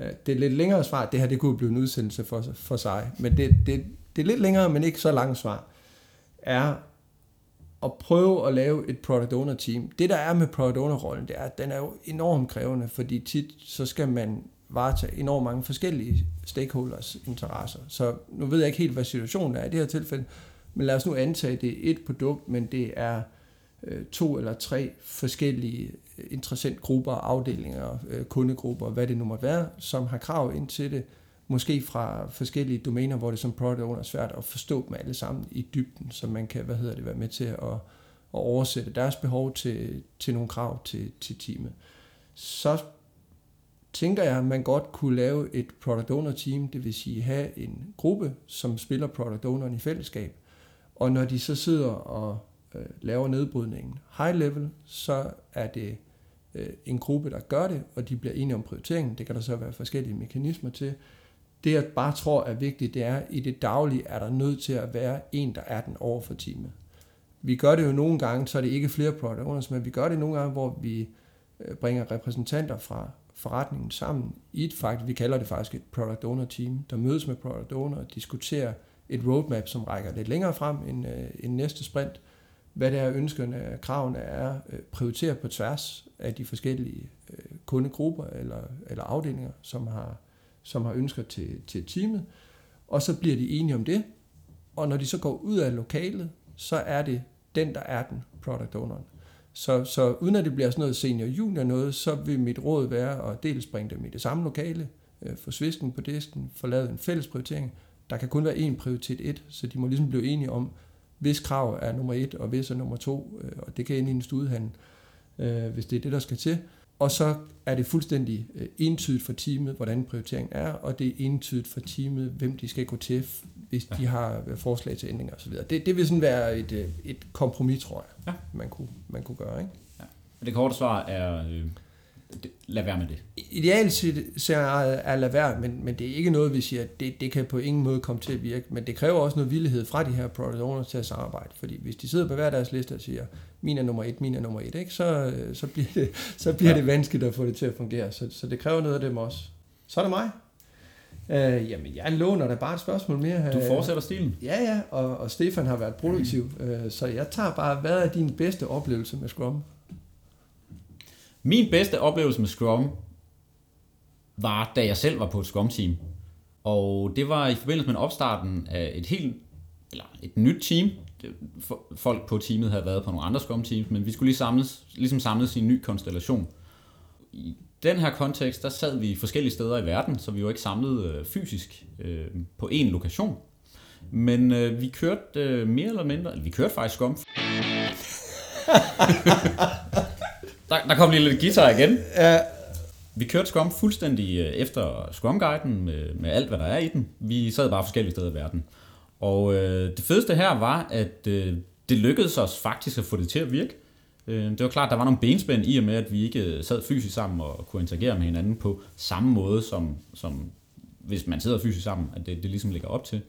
Øh, Det lidt længere svar, det her det kunne blive en udsendelse for, for sig, men det, det, det er lidt længere, men ikke så langt svar, er at prøve at lave et product owner team. Det der er med product owner rollen, det er, at den er jo enormt krævende, fordi tit så skal man varetage enormt mange forskellige stakeholders interesser. Så nu ved jeg ikke helt, hvad situationen er i det her tilfælde, men lad os nu antage, at det er et produkt, men det er øh, to eller tre forskellige øh, interessentgrupper, afdelinger, øh, kundegrupper, hvad det nu måtte være, som har krav ind til det, måske fra forskellige domæner, hvor det som product owner er svært at forstå dem alle sammen i dybden, så man kan, hvad hedder det, være med til at, at oversætte deres behov til, til nogle krav til, til teamet. Så tænker jeg, at man godt kunne lave et product owner team, det vil sige have en gruppe, som spiller product owneren i fællesskab, og når de så sidder og øh, laver nedbrydningen high level, så er det øh, en gruppe, der gør det, og de bliver enige om prioriteringen. Det kan der så være forskellige mekanismer til. Det jeg bare tror er vigtigt, det er, at i det daglige er der nødt til at være en, der er den over for teamet. Vi gør det jo nogle gange, så er det ikke flere product owners, men vi gør det nogle gange, hvor vi øh, bringer repræsentanter fra forretningen sammen i et faktisk, vi kalder det faktisk et product owner team, der mødes med product owner og diskuterer et roadmap, som rækker lidt længere frem end, øh, end næste sprint. Hvad det er ønskerne kravene er, øh, på tværs af de forskellige øh, kundegrupper eller, eller afdelinger, som har, som har ønsker til, til teamet. Og så bliver de enige om det, og når de så går ud af lokalet, så er det den, der er den, product owneren. Så, så uden at det bliver sådan noget senior-junior noget, så vil mit råd være at dels bringe dem i det samme lokale, øh, få svisken på disken, få lavet en fælles prioritering. Der kan kun være én prioritet et, så de må ligesom blive enige om, hvis krav er nummer et, og hvis er nummer to, øh, og det kan ind i en studehandel, øh, hvis det er det, der skal til. Og så er det fuldstændig øh, entydigt for teamet, hvordan prioriteringen er, og det er entydigt for teamet, hvem de skal gå til, hvis de har øh, forslag til ændringer osv. Det, det vil sådan være et, øh, et kompromis, tror jeg, Ja. man, kunne, man kunne gøre. Ikke? Og det korte svar er, øh, lad være med det. Ideelt set så er at lade være, men, men det er ikke noget, vi siger, at det, det kan på ingen måde komme til at virke. Men det kræver også noget villighed fra de her product owners til at samarbejde. Fordi hvis de sidder på hver deres liste og siger, min er nummer et, min er nummer et, ikke? Så, så bliver, det, så bliver ja. det vanskeligt at få det til at fungere. Så, så det kræver noget af dem også. Så er det mig. Uh, jamen, jeg låner da bare et spørgsmål mere. Du fortsætter stilen. Ja, ja, og, og Stefan har været produktiv, mm. uh, så jeg tager bare, hvad er din bedste oplevelse med Scrum? Min bedste oplevelse med Scrum var, da jeg selv var på et Scrum-team. Og det var i forbindelse med opstarten af et helt, eller et nyt team. Folk på teamet havde været på nogle andre Scrum-teams, men vi skulle lige samles, ligesom samles i en ny konstellation. I den her kontekst, der sad vi forskellige steder i verden, så vi var ikke samlet øh, fysisk øh, på én lokation. Men øh, vi kørte øh, mere eller mindre, vi kørte faktisk Scrum. der, der kom lige lidt guitar igen. Ja. Vi kørte Scrum fuldstændig efter Scrum-guiden med, med alt, hvad der er i den. Vi sad bare forskellige steder i verden. Og øh, det fedeste her var, at øh, det lykkedes os faktisk at få det til at virke. Øh, det var klart, at der var nogle benspænd i og med, at vi ikke øh, sad fysisk sammen og kunne interagere med hinanden på samme måde, som, som hvis man sidder fysisk sammen, at det, det ligesom ligger op til.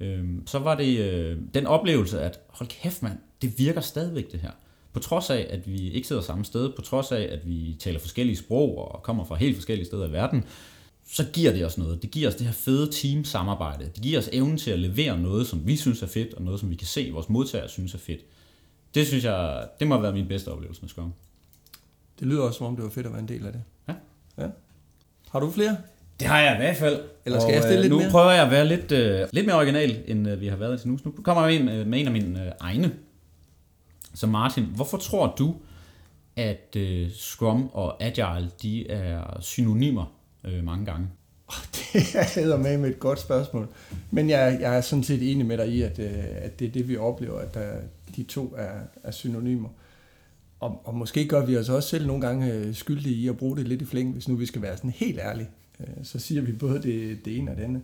Øh, så var det øh, den oplevelse, at hold kæft mand, det virker stadigvæk det her. På trods af, at vi ikke sidder samme sted, på trods af, at vi taler forskellige sprog og kommer fra helt forskellige steder i verden, så giver det os noget. Det giver os det her fede team-samarbejde. Det giver os evnen til at levere noget, som vi synes er fedt, og noget, som vi kan se, vores modtagere synes er fedt. Det synes jeg, det må være min bedste oplevelse med Scrum. Det lyder også, som om det var fedt at være en del af det. Ja. ja. Har du flere? Det har jeg i hvert fald. Eller skal og, jeg stille øh, lidt nu mere? prøver jeg at være lidt, øh, lidt mere original, end øh, vi har været til nu. Nu kommer jeg med, med en af mine øh, egne. Så Martin, hvorfor tror du, at øh, Scrum og Agile de er synonymer øh, mange gange? Det er med med et godt spørgsmål. Men jeg, jeg er sådan set enig med dig i, at, øh, at det er det, vi oplever, at der, de to er, er synonymer. Og, og måske gør vi os også selv nogle gange øh, skyldige i at bruge det lidt i flæng, hvis nu vi skal være sådan helt ærlige. Øh, så siger vi både det, det ene og det andet.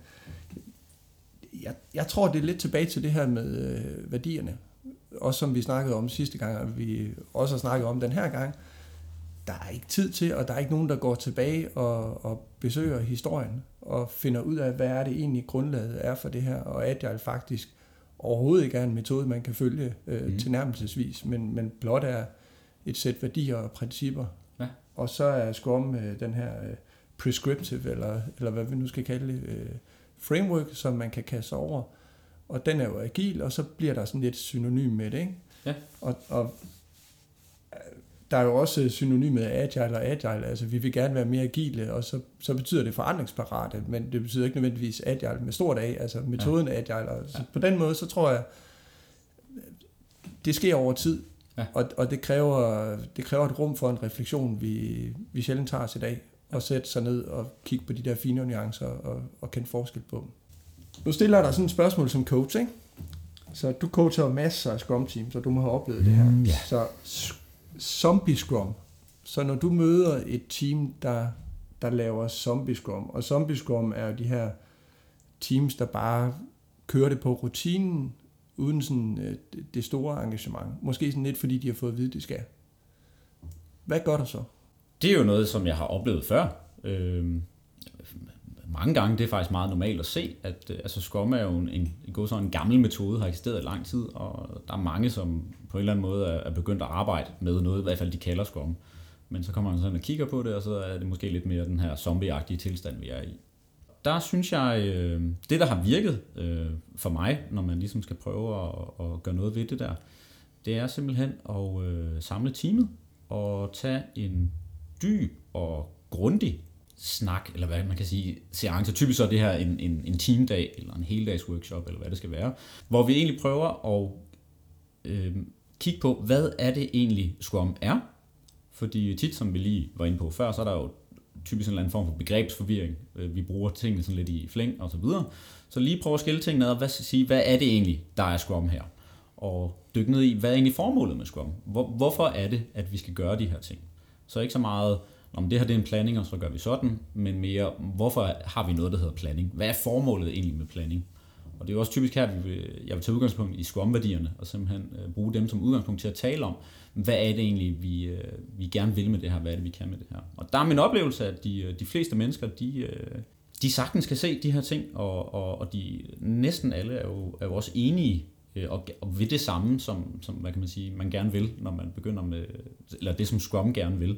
Jeg, jeg tror, det er lidt tilbage til det her med værdierne. Også som vi snakkede om sidste gang, og vi også har snakket om den her gang. Der er ikke tid til, og der er ikke nogen, der går tilbage og, og besøger historien og finder ud af, hvad er det egentlig grundlaget er for det her. Og Agile faktisk overhovedet ikke er en metode, man kan følge øh, mm. tilnærmelsesvis, men, men blot er et sæt værdier og principper. Ja. Og så er Scrum øh, den her øh, prescriptive, eller, eller hvad vi nu skal kalde det, øh, framework, som man kan kaste over. Og den er jo agil, og så bliver der sådan lidt synonym med det. Ikke? Ja. Og, og der er jo også synonymet agile og agile, altså vi vil gerne være mere agile, og så, så betyder det forandringsparate, men det betyder ikke nødvendigvis agile med stort A, altså metoden ja. agile. Og så på den måde, så tror jeg, det sker over tid, ja. og, og det, kræver, det kræver et rum for en refleksion, vi, vi sjældent tager os i dag, og sætte sig ned og kigge på de der fine nuancer og, og kende forskel på dem. Nu stiller jeg dig sådan et spørgsmål som coach, ikke? Så du coacher masser af Scrum Teams, og du må have oplevet det her. Mm, yeah. Så zombie scrum. Så når du møder et team, der, der laver zombie scrum, og zombie scrum er jo de her teams, der bare kører det på rutinen, uden sådan øh, det store engagement. Måske sådan lidt, fordi de har fået at vide, det skal. Hvad gør der så? Det er jo noget, som jeg har oplevet før. Øh, mange gange, det er faktisk meget normalt at se, at øh, altså Scrum er jo en, en, en, en gammel metode, har eksisteret i lang tid, og der er mange, som på en eller anden måde er, er begyndt at arbejde med noget, i hvert fald de kalder Scrum. Men så kommer man sådan og kigger på det, og så er det måske lidt mere den her zombieagtige tilstand, vi er i. Der synes jeg, øh, det der har virket øh, for mig, når man ligesom skal prøve at, at gøre noget ved det der, det er simpelthen at øh, samle teamet og tage en dyb og grundig snak, eller hvad man kan sige, seance. Typisk så er det her en, en, en teamdag, eller en heldags workshop, eller hvad det skal være, hvor vi egentlig prøver at øh, kigge på, hvad er det egentlig Scrum er? Fordi tit, som vi lige var inde på før, så er der jo typisk en eller anden form for begrebsforvirring. Øh, vi bruger tingene sådan lidt i flæng og så videre. Så lige prøve at skille tingene ad og hvad, sige, hvad er det egentlig, der er Scrum her? Og dykke ned i, hvad er egentlig formålet med Scrum? Hvor, hvorfor er det, at vi skal gøre de her ting? Så ikke så meget, om det her det er en planning, og så gør vi sådan, men mere, hvorfor har vi noget, der hedder planning? Hvad er formålet egentlig med planning? Og det er jo også typisk her, vi vil, jeg vil tage udgangspunkt i Scrum-værdierne, og simpelthen øh, bruge dem som udgangspunkt til at tale om, hvad er det egentlig, vi, øh, vi gerne vil med det her, hvad er det, vi kan med det her. Og der er min oplevelse, at de, øh, de fleste mennesker, de, øh, de sagtens skal se de her ting, og, og, og de næsten alle er jo, er jo også enige øh, og, og ved det samme, som, som hvad kan man sige, man gerne vil, når man begynder med, eller det som Scrum gerne vil.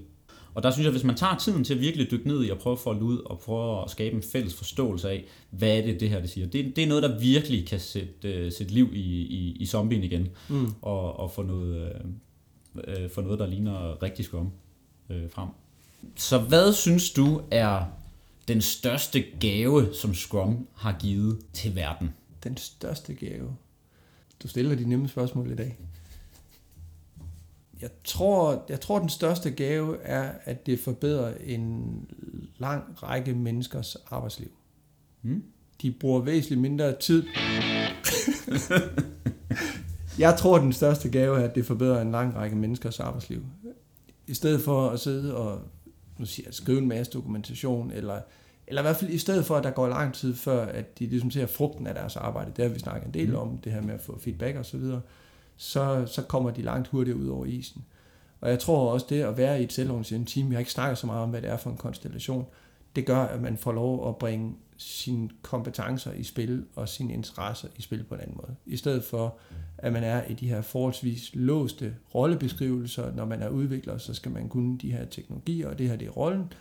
Og der synes jeg, hvis man tager tiden til at virkelig dykke ned i at prøve at folde ud og prøve at skabe en fælles forståelse af, hvad er det, det her det siger. Det, det er noget, der virkelig kan sætte, uh, sætte liv i, i, i zombien igen, mm. og, og få noget, uh, uh, få noget, der ligner rigtig Scrum uh, frem. Så hvad synes du er den største gave, som Scrum har givet til verden? Den største gave? Du stiller de nemme spørgsmål i dag. Jeg tror, jeg tror, den største gave er, at det forbedrer en lang række menneskers arbejdsliv. Hmm? De bruger væsentligt mindre tid. jeg tror, den største gave er, at det forbedrer en lang række menneskers arbejdsliv. I stedet for at sidde og nu siger jeg, skrive en masse dokumentation, eller, eller i hvert fald i stedet for, at der går lang tid før, at de ligesom ser frugten af deres arbejde, det har vi snakket en del hmm. om, det her med at få feedback og så videre, så, så kommer de langt hurtigere ud over isen. Og jeg tror også, det at være i et selvorganiseret team, vi har ikke snakket så meget om, hvad det er for en konstellation, det gør, at man får lov at bringe sine kompetencer i spil og sine interesser i spil på en anden måde. I stedet for, at man er i de her forholdsvis låste rollebeskrivelser, når man er udvikler, så skal man kunne de her teknologier, og det her det er rollen,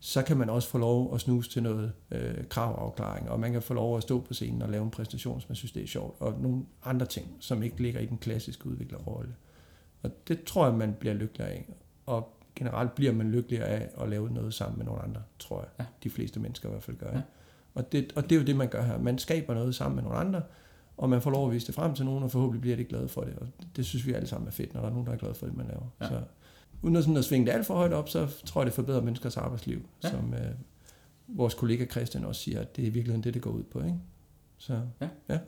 så kan man også få lov at snuse til noget øh, kravafklaring, og man kan få lov at stå på scenen og lave en præstation, som man synes det er sjovt, og nogle andre ting, som ikke ligger i den klassiske udviklerrolle. Og det tror jeg, man bliver lykkelig af. Og generelt bliver man lykkelig af at lave noget sammen med nogle andre, tror jeg. Ja. De fleste mennesker i hvert fald gør. Ja. Og, det, og det er jo det, man gør her. Man skaber noget sammen med nogle andre, og man får lov at vise det frem til nogen, og forhåbentlig bliver de glade for det. Og det synes vi alle sammen er fedt, når der er nogen, der er glade for det, man laver. Ja. Så, uden at, sådan at svinge det alt for højt op, så tror jeg, det forbedrer menneskers arbejdsliv, ja. som øh, vores kollega Christian også siger, at det er virkelig det, det går ud på. Ikke? Så, ja. Ja.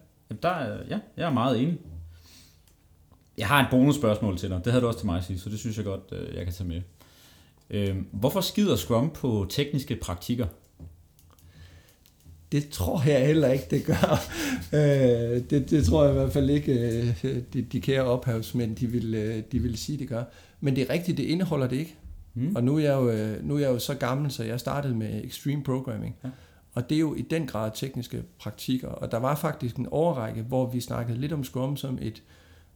Der er, ja, jeg er meget enig. Jeg har et bonusspørgsmål til dig. Det havde du også til mig sige, så det synes jeg godt, øh, jeg kan tage med. Øh, hvorfor skider Scrum på tekniske praktikker? Det tror jeg heller ikke, det gør. Øh, det, det tror jeg i hvert fald ikke, de, de kære ophavsmænd, de vil, de vil sige, det gør. Men det er rigtigt, det indeholder det ikke. Mm. Og nu er, jeg jo, nu er jeg jo så gammel, så jeg startede med Extreme Programming. Ja. Og det er jo i den grad tekniske praktikker. Og der var faktisk en overrække, hvor vi snakkede lidt om Scrum som et,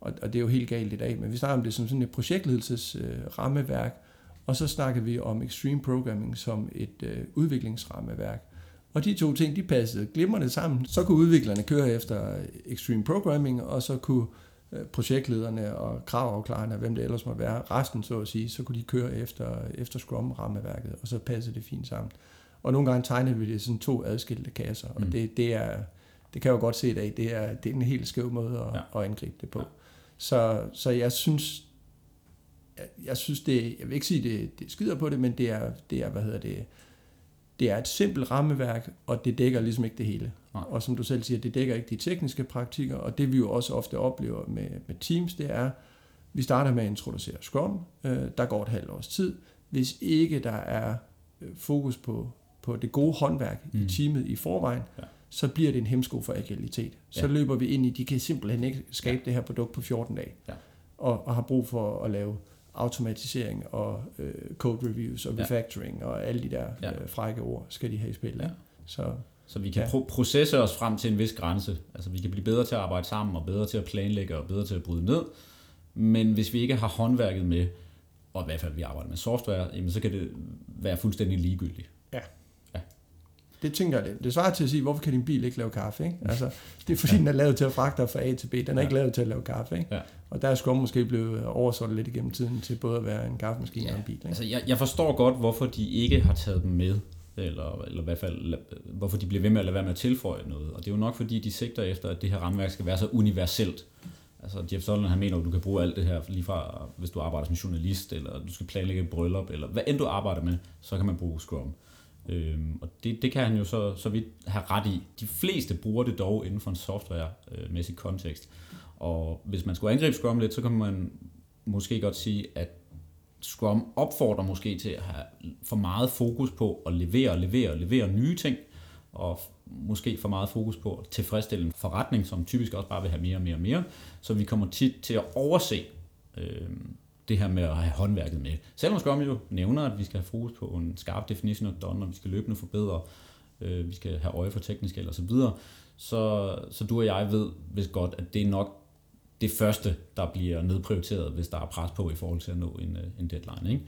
og, og det er jo helt galt i dag, men vi snakker om det som sådan et projektledelses øh, rammeværk, og så snakker vi om Extreme Programming som et øh, udviklingsrammeværk. Og de to ting, de passede glimrende sammen. Så kunne udviklerne køre efter Extreme Programming, og så kunne øh, projektlederne og kravafklarerne, hvem det ellers må være, resten så at sige, så kunne de køre efter, efter Scrum-rammeværket, og så passede det fint sammen. Og nogle gange tegnede vi det sådan to adskilte kasser, og mm. det, det er, det kan jeg jo godt se i dag, det er, det er en helt skæv måde at, ja. at angribe det på. Ja. Så, så jeg synes, jeg, jeg synes det, jeg vil ikke sige, det, det skider på det, men det er, det er, hvad hedder det, det er et simpelt rammeværk, og det dækker ligesom ikke det hele. Nej. Og som du selv siger, det dækker ikke de tekniske praktikker, og det vi jo også ofte oplever med, med Teams, det er, vi starter med at introducere Scrum, øh, der går et halvt års tid. Hvis ikke der er øh, fokus på, på det gode håndværk mm. i teamet i forvejen, ja så bliver det en hemsko for agilitet. Så ja. løber vi ind i, de kan simpelthen ikke skabe ja. det her produkt på 14 dage. Ja. Og, og har brug for at lave automatisering og øh, code reviews og ja. refactoring og alle de der ja. øh, frække ord skal de have i spil. Ja. Så, så vi kan ja. pro- processe os frem til en vis grænse. Altså vi kan blive bedre til at arbejde sammen og bedre til at planlægge og bedre til at bryde ned. Men hvis vi ikke har håndværket med, og i hvert fald vi arbejder med software, jamen, så kan det være fuldstændig ligegyldigt. Det tænker jeg, det, det svarer til at sige, hvorfor kan din bil ikke lave kaffe? Ikke? Altså, det er fordi, ja. den er lavet til at fragte fra A til B. Den er ja. ikke lavet til at lave kaffe. Ikke? Ja. Og der er Scrum måske blevet oversolgt lidt igennem tiden til både at være en kaffemaskine ja. og en bil. Ikke? Altså, jeg, jeg forstår godt, hvorfor de ikke har taget dem med eller, eller i hvert fald, hvorfor de bliver ved med at lade være med at tilføje noget. Og det er jo nok, fordi de sigter efter, at det her rammeværk skal være så universelt. Altså Jeff Sutherland, han mener, at du kan bruge alt det her, lige fra hvis du arbejder som journalist, eller du skal planlægge et bryllup, eller hvad end du arbejder med, så kan man bruge Scrum. Øhm, og det, det kan han jo så, så vidt have ret i. De fleste bruger det dog inden for en softwaremæssig kontekst. Og hvis man skulle angribe Scrum lidt, så kan man måske godt sige, at Scrum opfordrer måske til at have for meget fokus på at levere, levere, levere nye ting, og måske for meget fokus på at tilfredsstille en forretning, som typisk også bare vil have mere og mere og mere. Så vi kommer tit til at overse øh, det her med at have håndværket med. Selvom Scrum jo nævner, at vi skal have fokus på en skarp definition af done, og vi skal løbende forbedre, øh, vi skal have øje for teknisk eller så videre, så, så du og jeg ved hvis godt, at det er nok det første, der bliver nedprioriteret, hvis der er pres på i forhold til at nå en, øh, en deadline. Ikke?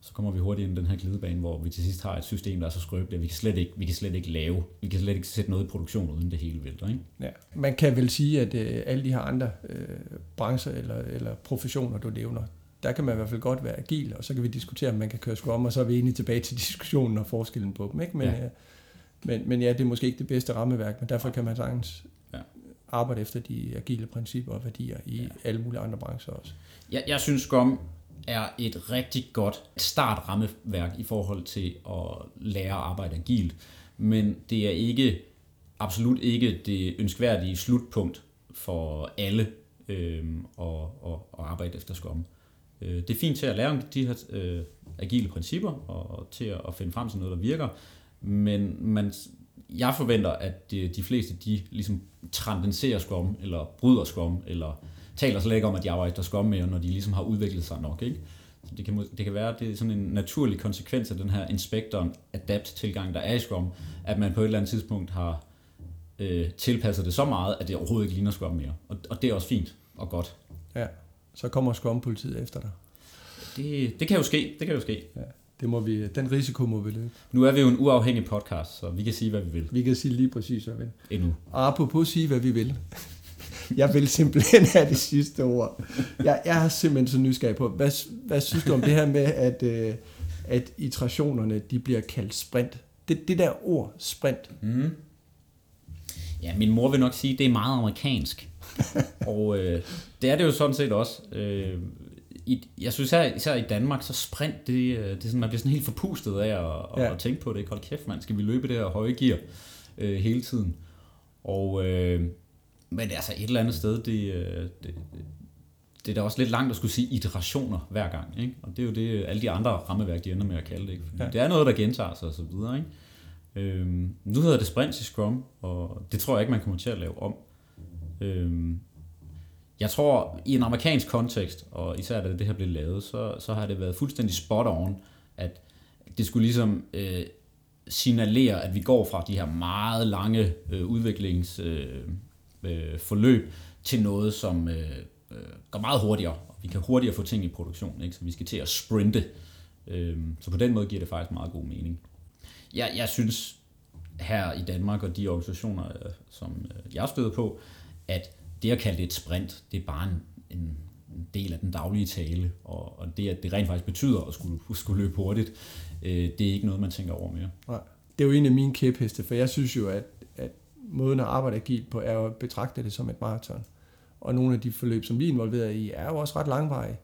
Så kommer vi hurtigt ind i den her glidebane, hvor vi til sidst har et system, der er så skrøbeligt, at vi kan slet ikke, vi kan slet ikke lave, vi kan slet ikke sætte noget i produktion, uden det hele vælter. Ikke? Ja. Man kan vel sige, at øh, alle de her andre øh, brancher eller, eller professioner, du nævner, der kan man i hvert fald godt være agil, og så kan vi diskutere, om man kan køre Scrum, og så er vi egentlig tilbage til diskussionen og forskellen på dem. Ikke? Men, ja. Øh, men, men ja, det er måske ikke det bedste rammeværk, men derfor kan man sagtens ja. arbejde efter de agile principper og værdier i ja. alle mulige andre brancher også. Jeg, jeg synes, Scrum er et rigtig godt startrammeværk i forhold til at lære at arbejde agilt, men det er ikke absolut ikke det ønskværdige slutpunkt for alle øh, at, at, at arbejde efter Scrum. Øh, det er fint til at lære om de her øh, agile principper og til at finde frem til noget, der virker, men man, jeg forventer, at de, de fleste de ligesom transcenderer Scrum, eller bryder Scrum, eller taler slet ikke om, at de arbejder Scrum mere, når de ligesom har udviklet sig nok. Ikke? Så det kan, det kan være, at det er sådan en naturlig konsekvens af den her inspektoren adapt tilgang, der er i Scrum, at man på et eller andet tidspunkt har øh, tilpasset det så meget, at det overhovedet ikke ligner Scrum mere. Og, og det er også fint og godt. Ja, så kommer Scrum-politiet efter dig. Det, det kan jo ske, det kan jo ske. Ja. Det må vi, den risiko må vi løbe. Nu er vi jo en uafhængig podcast, så vi kan sige, hvad vi vil. Vi kan sige lige præcis, hvad vi vil. Endnu. Og apropos sige, hvad vi vil. Jeg vil simpelthen have det sidste ord. Jeg, jeg er simpelthen så nysgerrig på, hvad, hvad synes du om det her med, at, øh, at iterationerne de bliver kaldt sprint? Det, det der ord, sprint. Mm. Ja, min mor vil nok sige, at det er meget amerikansk. og øh, det er det jo sådan set også. Øh, i, jeg synes især, især i Danmark, så sprint, det, øh, det er sådan, man bliver sådan helt forpustet af at, ja. at tænke på det. Hold kæft, man skal vi løbe det her høje gear øh, hele tiden. Og, øh, men altså et eller andet sted, det, øh, det, det er da også lidt langt at skulle sige iterationer hver gang. Ikke? Og det er jo det, alle de andre rammeværk, de ender med at kalde det. Ikke? ja. Det er noget, der gentager sig og så videre. Ikke? Øhm, nu hedder det sprint i Scrum, og det tror jeg ikke, man kommer til at lave om. Øhm, jeg tror, i en amerikansk kontekst, og især da det her blev lavet, så, så har det været fuldstændig spot on, at det skulle ligesom øh, signalere, at vi går fra de her meget lange øh, udviklingsforløb øh, øh, forløb til noget, som øh, øh, går meget hurtigere. Og vi kan hurtigere få ting i produktion, ikke? så vi skal til at sprinte. Øh, så på den måde giver det faktisk meget god mening. Jeg, jeg synes her i Danmark og de organisationer, øh, som øh, jeg støder på, at det at kalde det et sprint, det er bare en, en, en del af den daglige tale, og, og det, at det rent faktisk betyder at skulle, skulle løbe hurtigt, øh, det er ikke noget, man tænker over mere. Nej. Det er jo en af mine kæpheste, for jeg synes jo, at, at måden at arbejde agilt på, er at betragte det som et maraton. Og nogle af de forløb, som vi er involveret i, er jo også ret langvarige.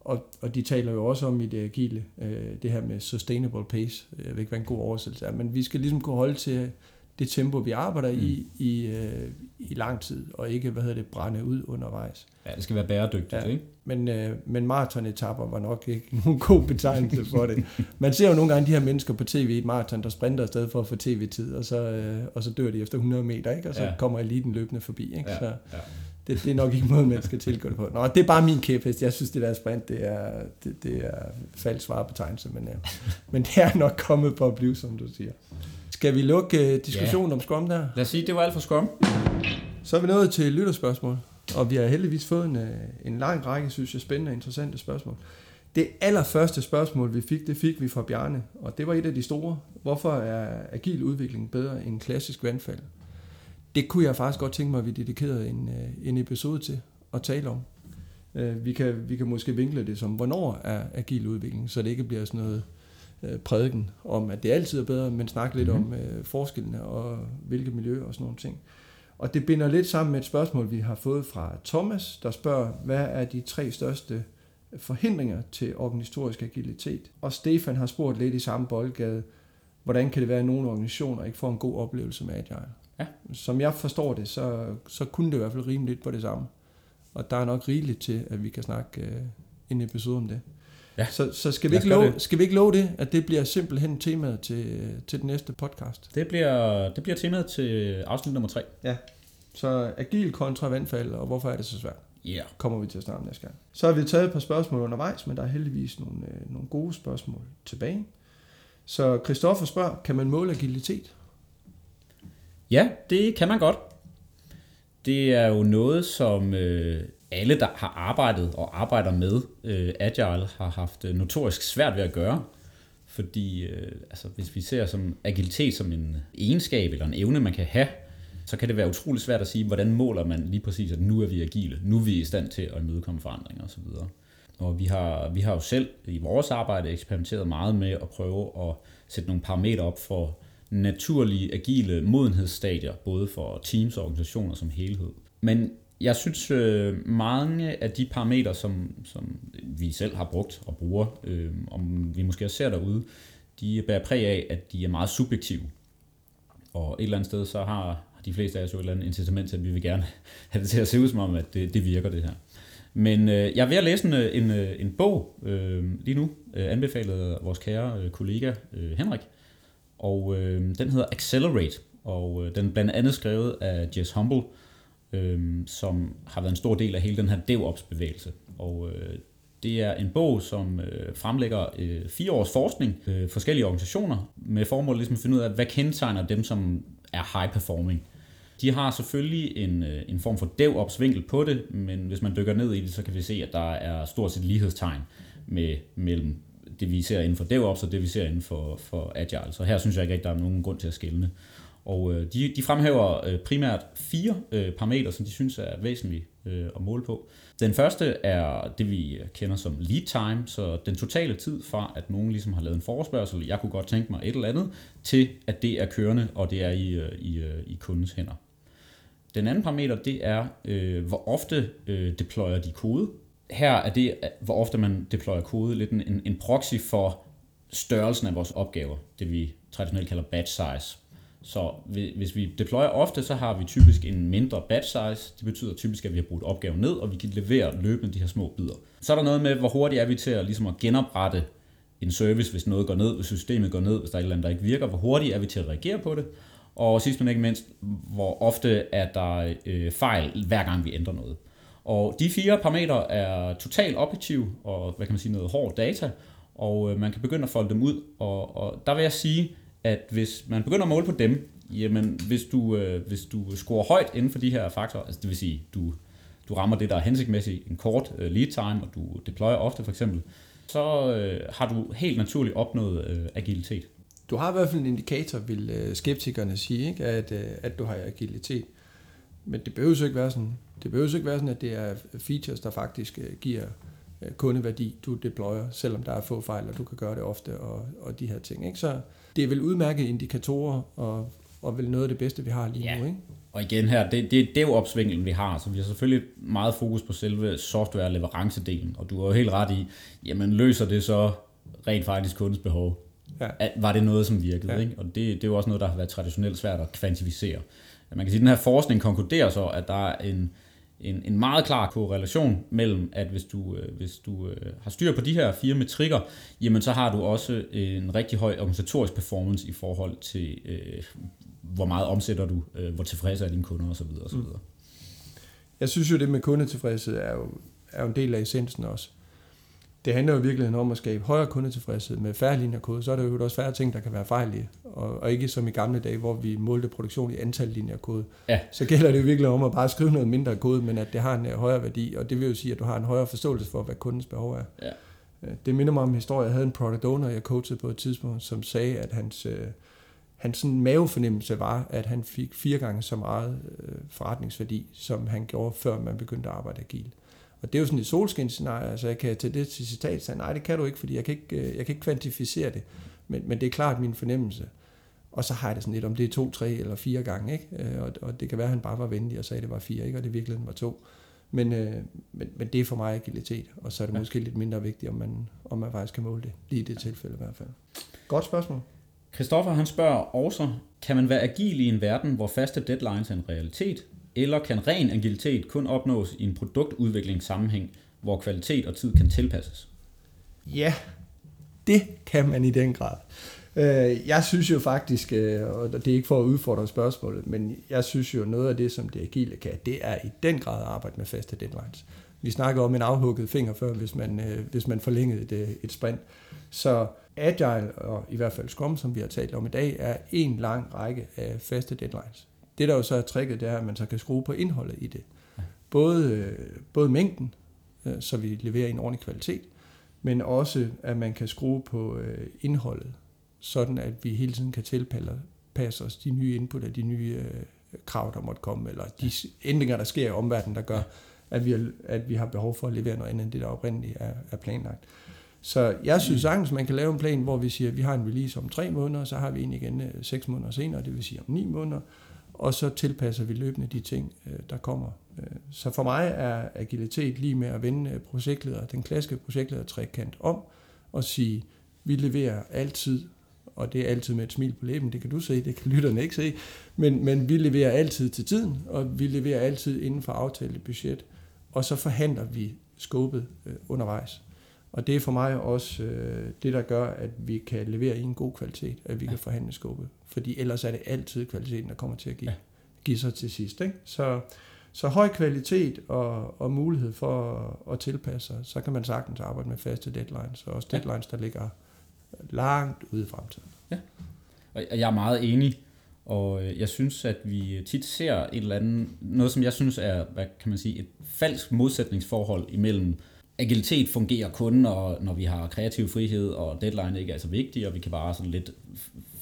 Og, og de taler jo også om i det agile, øh, det her med sustainable pace. Jeg ved ikke, hvad en god oversættelse er, men vi skal ligesom kunne holde til det tempo, vi arbejder mm. i, i, øh, i lang tid, og ikke, hvad hedder det, brænde ud undervejs. Ja, det skal være bæredygtigt, ja. ikke? Men, øh, men maratonetapper var nok ikke nogen god betegnelse for det. Man ser jo nogle gange de her mennesker på tv i et maraton, der sprinter afsted for at få tv-tid, og så, øh, og så dør de efter 100 meter, ikke? Og så ja. kommer eliten løbende forbi, ikke? Ja. Så, ja. Det, det er nok ikke måden, man skal tilgå det på. Nå, det er bare min kæphest. Jeg synes, det der sprint, det er, det, det er falsk svarebetegnelse, men, ja. men det er nok kommet på at blive, som du siger. Skal vi lukke uh, diskussionen ja. om Scrum der? Lad os sige, det var alt for Scrum. Så er vi nået til lytterspørgsmål, og vi har heldigvis fået en, øh, en lang række, synes jeg, spændende og interessante spørgsmål. Det allerførste spørgsmål, vi fik, det fik vi fra Bjarne, og det var et af de store. Hvorfor er agil udvikling bedre end klassisk vandfald? Det kunne jeg faktisk godt tænke mig, at vi dedikerede en, øh, en episode til at tale om. Vi kan, vi kan måske vinkle det som, hvornår er agil udvikling, så det ikke bliver sådan noget øh, prædiken om, at det altid er bedre, men snakke lidt mm-hmm. om øh, forskellene og hvilke miljø og sådan nogle ting. Og det binder lidt sammen med et spørgsmål, vi har fået fra Thomas, der spørger, hvad er de tre største forhindringer til organisatorisk agilitet? Og Stefan har spurgt lidt i samme boldgade, hvordan kan det være, at nogle organisationer ikke får en god oplevelse med Agile? Ja. Som jeg forstår det, så, så kunne det i hvert fald rimeligt på det samme. Og der er nok rigeligt til, at vi kan snakke øh, en episode om det. Ja. Så, så skal, vi ikke love, det. skal vi ikke love det, at det bliver simpelthen temaet til, til den næste podcast? Det bliver, det bliver temaet til afsnit nummer 3. Så agil kontra vandfald, og hvorfor er det så svært? Ja. Yeah. kommer vi til at snakke om næste gang. Så har vi taget et par spørgsmål undervejs, men der er heldigvis nogle, øh, nogle gode spørgsmål tilbage. Så Christoffer spørger, kan man måle agilitet? Ja, det kan man godt. Det er jo noget, som øh, alle, der har arbejdet og arbejder med øh, Agile, har haft øh, notorisk svært ved at gøre. Fordi øh, altså, hvis vi ser som agilitet som en egenskab eller en evne, man kan have, så kan det være utrolig svært at sige, hvordan måler man lige præcis, at nu er vi agile, nu er vi i stand til at imødekomme forandringer osv. Og vi har, vi har jo selv i vores arbejde eksperimenteret meget med at prøve at sætte nogle parametre op for naturlige, agile modenhedsstadier, både for teams og organisationer som helhed. Men jeg synes, øh, mange af de parametre, som, som vi selv har brugt og bruger, øh, om vi måske også ser derude, de bærer præg af, at de er meget subjektive. Og et eller andet sted, så har de fleste af os jo et eller andet incitament til, at vi vil gerne have det til at se ud som om, at det, det virker det her. Men øh, jeg er ved at læse en, øh, en, øh, en bog øh, lige nu, øh, anbefalet af vores kære øh, kollega øh, Henrik, og øh, den hedder Accelerate, og øh, den er blandt andet skrevet af Jess Humble, øh, Øhm, som har været en stor del af hele den her DevOps-bevægelse. Og øh, det er en bog, som øh, fremlægger øh, fire års forskning, øh, forskellige organisationer, med formål ligesom at finde ud af, hvad kendetegner dem, som er high performing. De har selvfølgelig en, øh, en form for DevOps vinkel på det, men hvis man dykker ned i det, så kan vi se, at der er stort set lighedstegn med, mellem det, vi ser inden for DevOps og det, vi ser inden for, for Agile. Så her synes jeg ikke, at der er nogen grund til at skille. Og øh, de, de fremhæver øh, primært fire øh, parametre, som de synes er væsentlige øh, at måle på. Den første er det, vi kender som lead time, så den totale tid fra, at nogen ligesom har lavet en forespørgsel, jeg kunne godt tænke mig et eller andet, til at det er kørende, og det er i, øh, i, øh, i kundens hænder. Den anden parameter, det er, øh, hvor ofte øh, deployer de kode. Her er det, hvor ofte man deployer kode, lidt en, en proxy for størrelsen af vores opgaver, det vi traditionelt kalder batch size. Så hvis vi deployer ofte, så har vi typisk en mindre batch size. Det betyder typisk, at vi har brugt opgaven ned, og vi kan levere løbende de her små bidder. Så er der noget med, hvor hurtigt er vi til at, ligesom at genoprette en service, hvis noget går ned, hvis systemet går ned, hvis der er et eller andet, der ikke virker. Hvor hurtigt er vi til at reagere på det? Og sidst men ikke mindst, hvor ofte er der øh, fejl, hver gang vi ændrer noget. Og de fire parametre er totalt objektive og hvad kan man sige, noget hård data, og øh, man kan begynde at folde dem ud. Og, og der vil jeg sige, at hvis man begynder at måle på dem, jamen hvis du, øh, hvis du scorer højt inden for de her faktorer, altså det vil sige, du, du rammer det, der er hensigtsmæssigt, en kort øh, lead time, og du deployer ofte for eksempel, så øh, har du helt naturligt opnået øh, agilitet. Du har i hvert fald en indikator, vil øh, skeptikerne sige, ikke? At, øh, at du har agilitet. Men det behøver jo ikke være sådan. Det behøver jo ikke være sådan, at det er features, der faktisk øh, giver øh, kundeværdi, du deployer, selvom der er få fejl, og du kan gøre det ofte, og, og de her ting. Ikke? Så det er vel udmærket indikatorer, og, og vel noget af det bedste, vi har lige Ja. nu. Ikke? Og igen her, det, det er DevOps-vinklen, vi har, så vi har selvfølgelig meget fokus på selve software-leverancedelen, og du har jo helt ret i, jamen løser det så rent faktisk kundens behov? Ja. Var det noget, som virkede? Ja. Ikke? Og det, det er jo også noget, der har været traditionelt svært at kvantificere. Man kan sige, at den her forskning konkluderer så, at der er en, en, en meget klar korrelation mellem, at hvis du, øh, hvis du øh, har styr på de her fire metrikker, jamen så har du også en rigtig høj organisatorisk performance i forhold til, øh, hvor meget omsætter du, øh, hvor tilfredse er dine kunder osv. osv. Mm. Jeg synes jo, det med kundetilfredshed er jo, er jo en del af essensen også. Det handler jo i virkeligheden om at skabe højere kundetilfredshed med færre linjer kode. Så er der jo også færre ting, der kan være fejl i. Og, og ikke som i gamle dage, hvor vi målte produktion i antal linjer kode. Ja. Så gælder det jo virkelig om at bare skrive noget mindre kode, men at det har en øh, højere værdi. Og det vil jo sige, at du har en højere forståelse for, hvad kundens behov er. Ja. Øh, Det minder mig om en historie. Jeg havde en product owner, jeg coachede på et tidspunkt, som sagde, at hans, øh, hans sådan mavefornemmelse var, at han fik fire gange så meget forretningsværdi, som han gjorde, før man begyndte at arbejde agil. Og det er jo sådan et solskinsscenarie, altså jeg kan tage det til citat, sige, nej det kan du ikke, fordi jeg kan ikke, øh, jeg kan ikke kvantificere det, men, men det er klart min fornemmelse. Og så har jeg det sådan lidt, om det er to, tre eller fire gange, ikke? Øh, Og, og det kan være, at han bare var venlig og sagde, at det var fire, ikke? og det virkelig var to. Men, øh, men, men det er for mig agilitet, og så er det Ja. måske lidt mindre vigtigt, om man, om man faktisk kan måle det, lige i det tilfælde i hvert fald. Godt spørgsmål. Christoffer han spørger også, kan man være agil i en verden, hvor faste deadlines er en realitet, eller kan ren agilitet kun opnås i en produktudviklingssammenhæng, hvor kvalitet og tid kan tilpasses? Ja, det kan man i den grad. Øh, jeg synes jo faktisk, øh, og det er ikke for at udfordre spørgsmålet, men jeg synes jo, noget af det, som det agile kan, det er i den grad at arbejde med faste deadlines. Vi snakker om en afhugget finger før, hvis man, øh, hvis man forlængede et, et sprint. Så Agile, og i hvert fald Scrum, som vi har talt om i dag, er en lang række af faste deadlines. Det, der jo så er tricket, det er, at man så kan skrue på indholdet i det. Både, både mængden, så vi leverer en ordentlig kvalitet, men også, at man kan skrue på indholdet, sådan at vi hele tiden kan tilpasse os de nye input og de nye øh, krav, der måtte komme, eller de ændringer, der sker i omverdenen, der gør, at vi, har, at vi har behov for at levere noget andet end det, der oprindeligt er, er planlagt. Så jeg synes sagtens, man kan lave en plan, hvor vi siger, at vi har en release om tre måneder, så har vi en igen øh, seks måneder senere, det vil sige om ni måneder, og så tilpasser vi løbende de ting, øh, der kommer. Øh, så for mig er agilitet lige med at vende øh, projektleder, den klassiske projektleder trekant om, og sige, vi leverer altid og det er altid med et smil på læben, det kan du se, det kan lytterne ikke se, men, men vi leverer altid til tiden, og vi leverer altid inden for aftalt budget, og så forhandler vi skåbet undervejs. Og det er for mig også øh, det, der gør, at vi kan levere i en god kvalitet, at vi ja. kan forhandle skåbet. Fordi ellers er det altid kvaliteten, der kommer til at give, ja. give sig til sidst. Ikke? Så, så høj kvalitet og, og mulighed for at, at tilpasse sig, så kan man sagtens arbejde med faste deadlines, og også deadlines, der ligger langt ude i fremtiden. Ja, og jeg er meget enig, og øh, jeg synes, at vi tit ser et eller andet, noget som jeg synes er, hvad kan man sige, et falsk modsætningsforhold imellem agilitet fungerer kun, når, når vi har kreativ frihed, og deadline ikke er så vigtig, og vi kan bare sådan lidt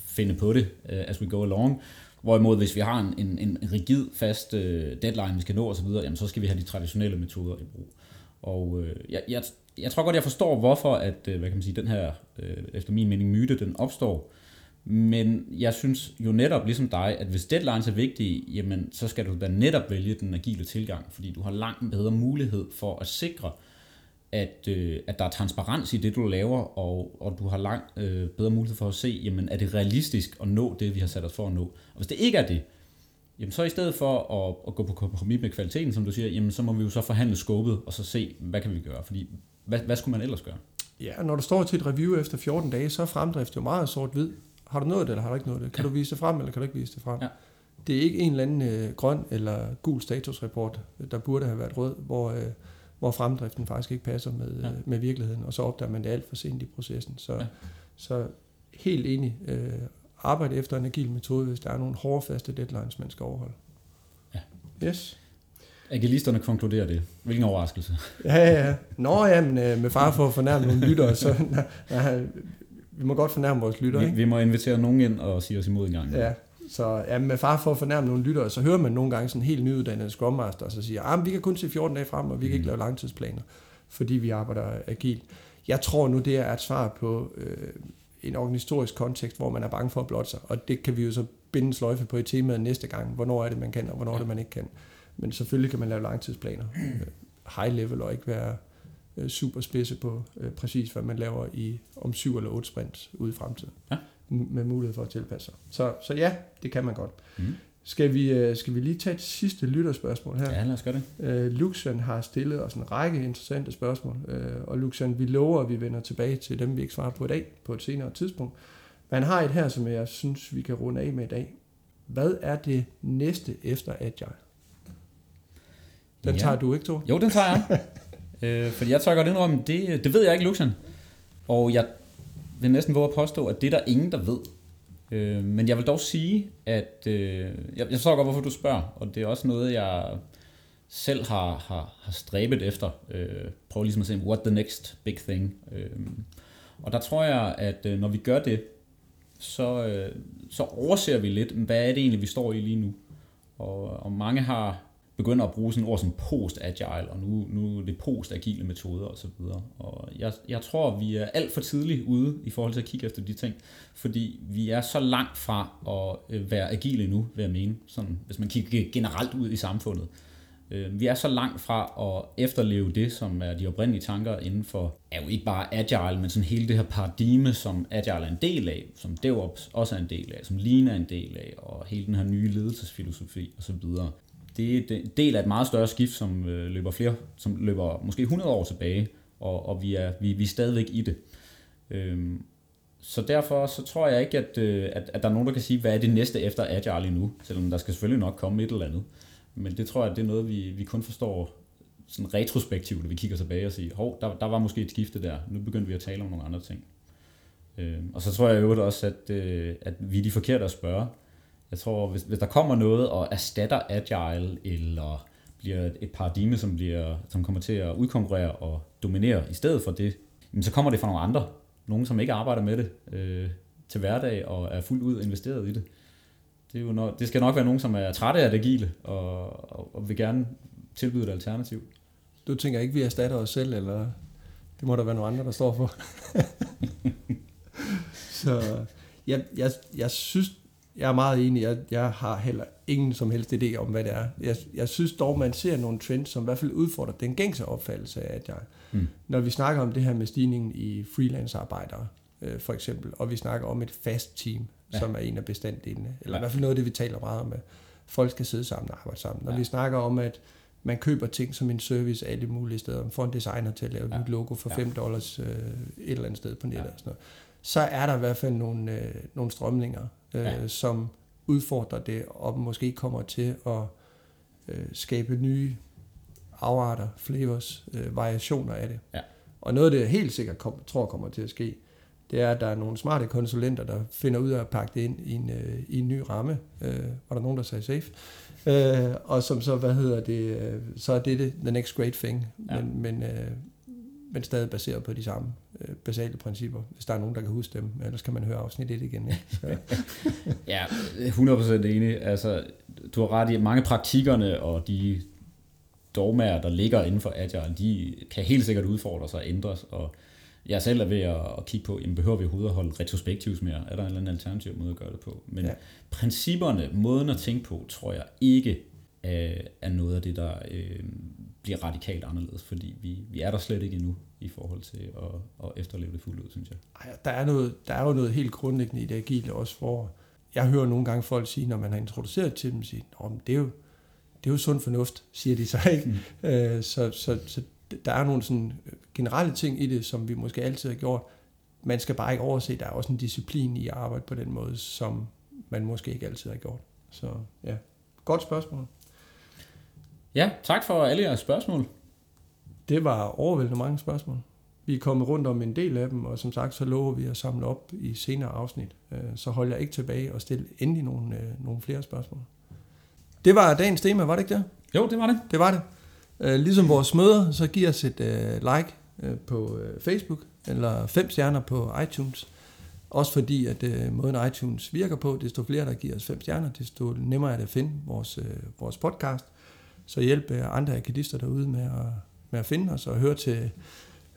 finde på det, uh, as we go along. Hvorimod, hvis vi har en, en, en rigid, fast uh, deadline, vi skal nå osv., jamen, så skal vi have de traditionelle metoder i brug. Og uh, jeg, jeg, jeg tror godt, jeg forstår, hvorfor at, hvad kan man sige, den her, uh, efter min mening, myte, den opstår. Men jeg synes jo netop, ligesom dig, at hvis deadlines er vigtige, jamen, så skal du da netop vælge den agile tilgang, fordi du har langt bedre mulighed for at sikre, at, øh, at der er transparens i det, du laver, og, og du har langt øh, bedre mulighed for at se, jamen, er det realistisk at nå det, vi har sat os for at nå. Og hvis det ikke er det, jamen, så i stedet for at, at gå på kompromis med kvaliteten, som du siger, jamen, så må vi jo så forhandle skåbet, og så se, hvad kan vi gøre, fordi hvad, hvad skulle man ellers gøre? Ja, når du står til et review efter 14 dage, så er fremdrift jo meget sort-hvid har du nået det, eller har du ikke nået det? Kan ja. du vise det frem, eller kan du ikke vise det frem? Ja. Det er ikke en eller anden øh, grøn eller gul statusrapport, der burde have været rød, hvor, øh, hvor fremdriften faktisk ikke passer med, ja. øh, med virkeligheden, og så opdager man det alt for sent i processen. Så, ja. så helt enig, øh, arbejde efter en agil metode, hvis der er nogle hårdfaste deadlines, man skal overholde. Ja. Yes. Agilisterne konkluderer det. Hvilken overraskelse. Ja, ja, ja. Nå ja, men øh, med far for at fornærme nogle lyttere, så nej, vi må godt fornærme vores lyttere, vi, ikke? Vi må invitere nogen ind og sige os imod en gang. Ja, så ja, med far for at fornærme nogle lyttere, så hører man nogle gange sådan en helt nyuddannet Scrum Master, og så siger, at ah, vi kan kun se 14 dage frem, og vi kan ikke mm. lave langtidsplaner, fordi vi arbejder agilt. Jeg tror nu, det er et svar på øh, en organisatorisk kontekst, hvor man er bange for at blotte sig, og det kan vi jo så binde sløjfe på i temaet næste gang. Hvornår er det, man kan, og hvornår er det, man ikke kan. Men selvfølgelig kan man lave langtidsplaner. High level og ikke være øh, super spidse på øh, præcis, hvad man laver i om syv eller otte sprints ude i fremtiden. Ja. Med mulighed for at tilpasse sig. Så, så ja, det kan man godt. Mm. Skal vi, øh, skal vi lige tage et sidste lytterspørgsmål her? Ja, lad os gøre det. Øh, Luxen har stillet os en række interessante spørgsmål, øh, og Luxen, vi lover, at vi vender tilbage til dem, vi ikke svarer på i dag, på et senere tidspunkt. Men han har et her, som jeg synes, vi kan runde af med i dag. Hvad er det næste efter Agile? Den ja. tager du ikke, to? Jo, den tager jeg. Øh, fordi jeg tør godt indrømme, det, det ved jeg ikke, Luxan. Og jeg vil næsten våge at påstå, at det er der ingen, der ved. Øh, men jeg vil dog sige, at øh, jeg, jeg forstår godt, hvorfor du spørger, og det er også noget, jeg selv har, har, har stræbet efter. Øh, prøv ligesom at se, what the next big thing. Øh, og der tror jeg, at øh, når vi gør det, så, øh, så overser vi lidt, hvad er det egentlig, vi står i lige nu. Og, og mange har begynder at bruge sådan ord som post-agile, og nu, nu er det post-agile metoder osv. Og, og jeg, jeg tror, vi er alt for tidligt ude i forhold til at kigge efter de ting, fordi vi er så langt fra at øh, være agile nu, vil jeg mene, sådan, hvis man kigger generelt ud i samfundet. Øh, vi er så langt fra at efterleve det, som er de oprindelige tanker inden for, er jo ikke bare agile, men sådan hele det her paradigme, som agile er en del af, som DevOps også er en del af, som Lean er en del af, og hele den her nye ledelsesfilosofi osv det er en del af et meget større skift, som øh, løber flere, som løber måske 100 år tilbage, og, og vi, er, vi, vi er stadigvæk i det. Øhm, så derfor så tror jeg ikke, at, øh, at, at der er nogen, der kan sige, hvad er det næste efter Agile nu, selvom der skal selvfølgelig nok komme et eller andet. Men det tror jeg, det er noget, vi, vi kun forstår sådan retrospektivt, når vi kigger tilbage og siger, hov, der, der var måske et skifte der, nu begyndte vi at tale om nogle andre ting. Øh, og så tror jeg jo også, at, øh, at vi er de forkerte at spørge. Jeg tror, hvis, hvis der kommer noget og erstatter Agile, eller bliver et paradigme, som, bliver, som kommer til at udkonkurrere og dominere i stedet for det, så kommer det fra nogle andre. Nogen, som ikke arbejder med det øh, til hverdag og er fuldt ud investeret i det. Det, er jo nok, det skal nok være nogen, som er trætte af det agile og, og, og vil gerne tilbyde et alternativ. Du tænker ikke, vi erstatter os selv, eller det må der være nogle andre, der står for? Så jeg, jeg, jeg synes, jeg er meget enig. Jeg, jeg har heller ingen som helst idé om, hvad det er. Jeg, jeg synes dog, man ser nogle trends, som i hvert fald udfordrer den gængse opfattelse af, at jeg, mm. når vi snakker om det her med stigningen i freelance-arbejdere, øh, for eksempel, og vi snakker om et fast team, ja. som er en af bestanddelene, eller ja. i hvert fald noget af det, vi taler meget om, at folk skal sidde sammen og arbejde sammen. Når ja. vi snakker om, at man køber ting som en service alle mulige steder, man får en designer til at lave ja. et logo for 5 ja. dollars øh, et eller andet sted på nettet ja. og sådan noget, så er der i hvert fald nogle, øh, nogle strømninger, øh, ja. som udfordrer det, og måske kommer til at øh, skabe nye afarter, flavors, øh, variationer af det. Ja. Og noget, det helt sikkert kom, tror kommer til at ske, det er, at der er nogle smarte konsulenter, der finder ud af at pakke det ind i en, øh, i en ny ramme. Øh, var der nogen, der sagde safe? Øh, og som så, hvad hedder det, øh, så er det, det the next great thing. Ja. Men, men, øh, men stadig baseret på de samme øh, basale principper, hvis der er nogen, der kan huske dem. Ellers kan man høre afsnit 1 igen. Ikke? ja, 100% enig. Altså, du har ret i, at mange praktikkerne og de dogmaer, der ligger inden for Agile, de kan helt sikkert udfordre sig og ændres, og jeg selv er ved at, kigge på, jamen behøver vi overhovedet at holde retrospektivs mere? Er der en eller anden alternativ måde at gøre det på? Men ja. principperne, måden at tænke på, tror jeg ikke er noget af det, der øh, bliver radikalt anderledes, fordi vi, vi er der slet ikke endnu i forhold til at, at efterleve det fuldt ud, synes jeg. Ej, der, er noget, der er jo noget helt grundlæggende i det agile også, hvor jeg hører nogle gange folk sige, når man har introduceret til dem, sige, det er jo, det er jo sund fornuft, siger de så ikke. Mm. Øh, så, så, så der er nogle sådan generelle ting i det, som vi måske altid har gjort. Man skal bare ikke overse, der er også en disciplin i at arbejde på den måde, som man måske ikke altid har gjort. Så ja, godt spørgsmål. Ja, tak for alle jeres spørgsmål. Det var overvældende mange spørgsmål. Vi er kommet rundt om en del af dem, og som sagt, så lover vi at samle op i senere afsnit. Øh, så holder jeg ikke tilbage og stille endelig nogle, øh, nogle flere spørgsmål. Det var dagens tema, var det ikke det? Jo, det var det. Det var det. Øh, ligesom vores møder, så giv os et like på Facebook, eller fem stjerner på iTunes. Også fordi, at måden iTunes virker på, desto flere, der giver os fem stjerner, desto nemmere er det at finde vores, vores podcast. Så hjælp andre akadister derude med at, med at finde os og høre, til,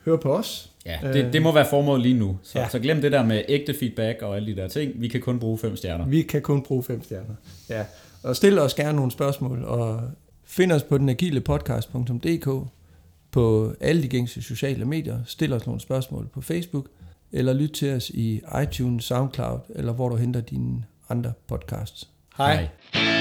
høre på os. Ja, det, det må være formålet lige nu. Så, ja. så glem det der med ægte feedback og alle de der ting. Vi kan kun bruge fem stjerner. Vi kan kun bruge fem stjerner. Ja. Og stil os gerne nogle spørgsmål, og find os på den agile podcast.dk på alle de gængse sociale medier. Stil os nogle spørgsmål på Facebook, eller lyt til os i iTunes, SoundCloud, eller hvor du henter dine andre podcasts. Hej. Hej.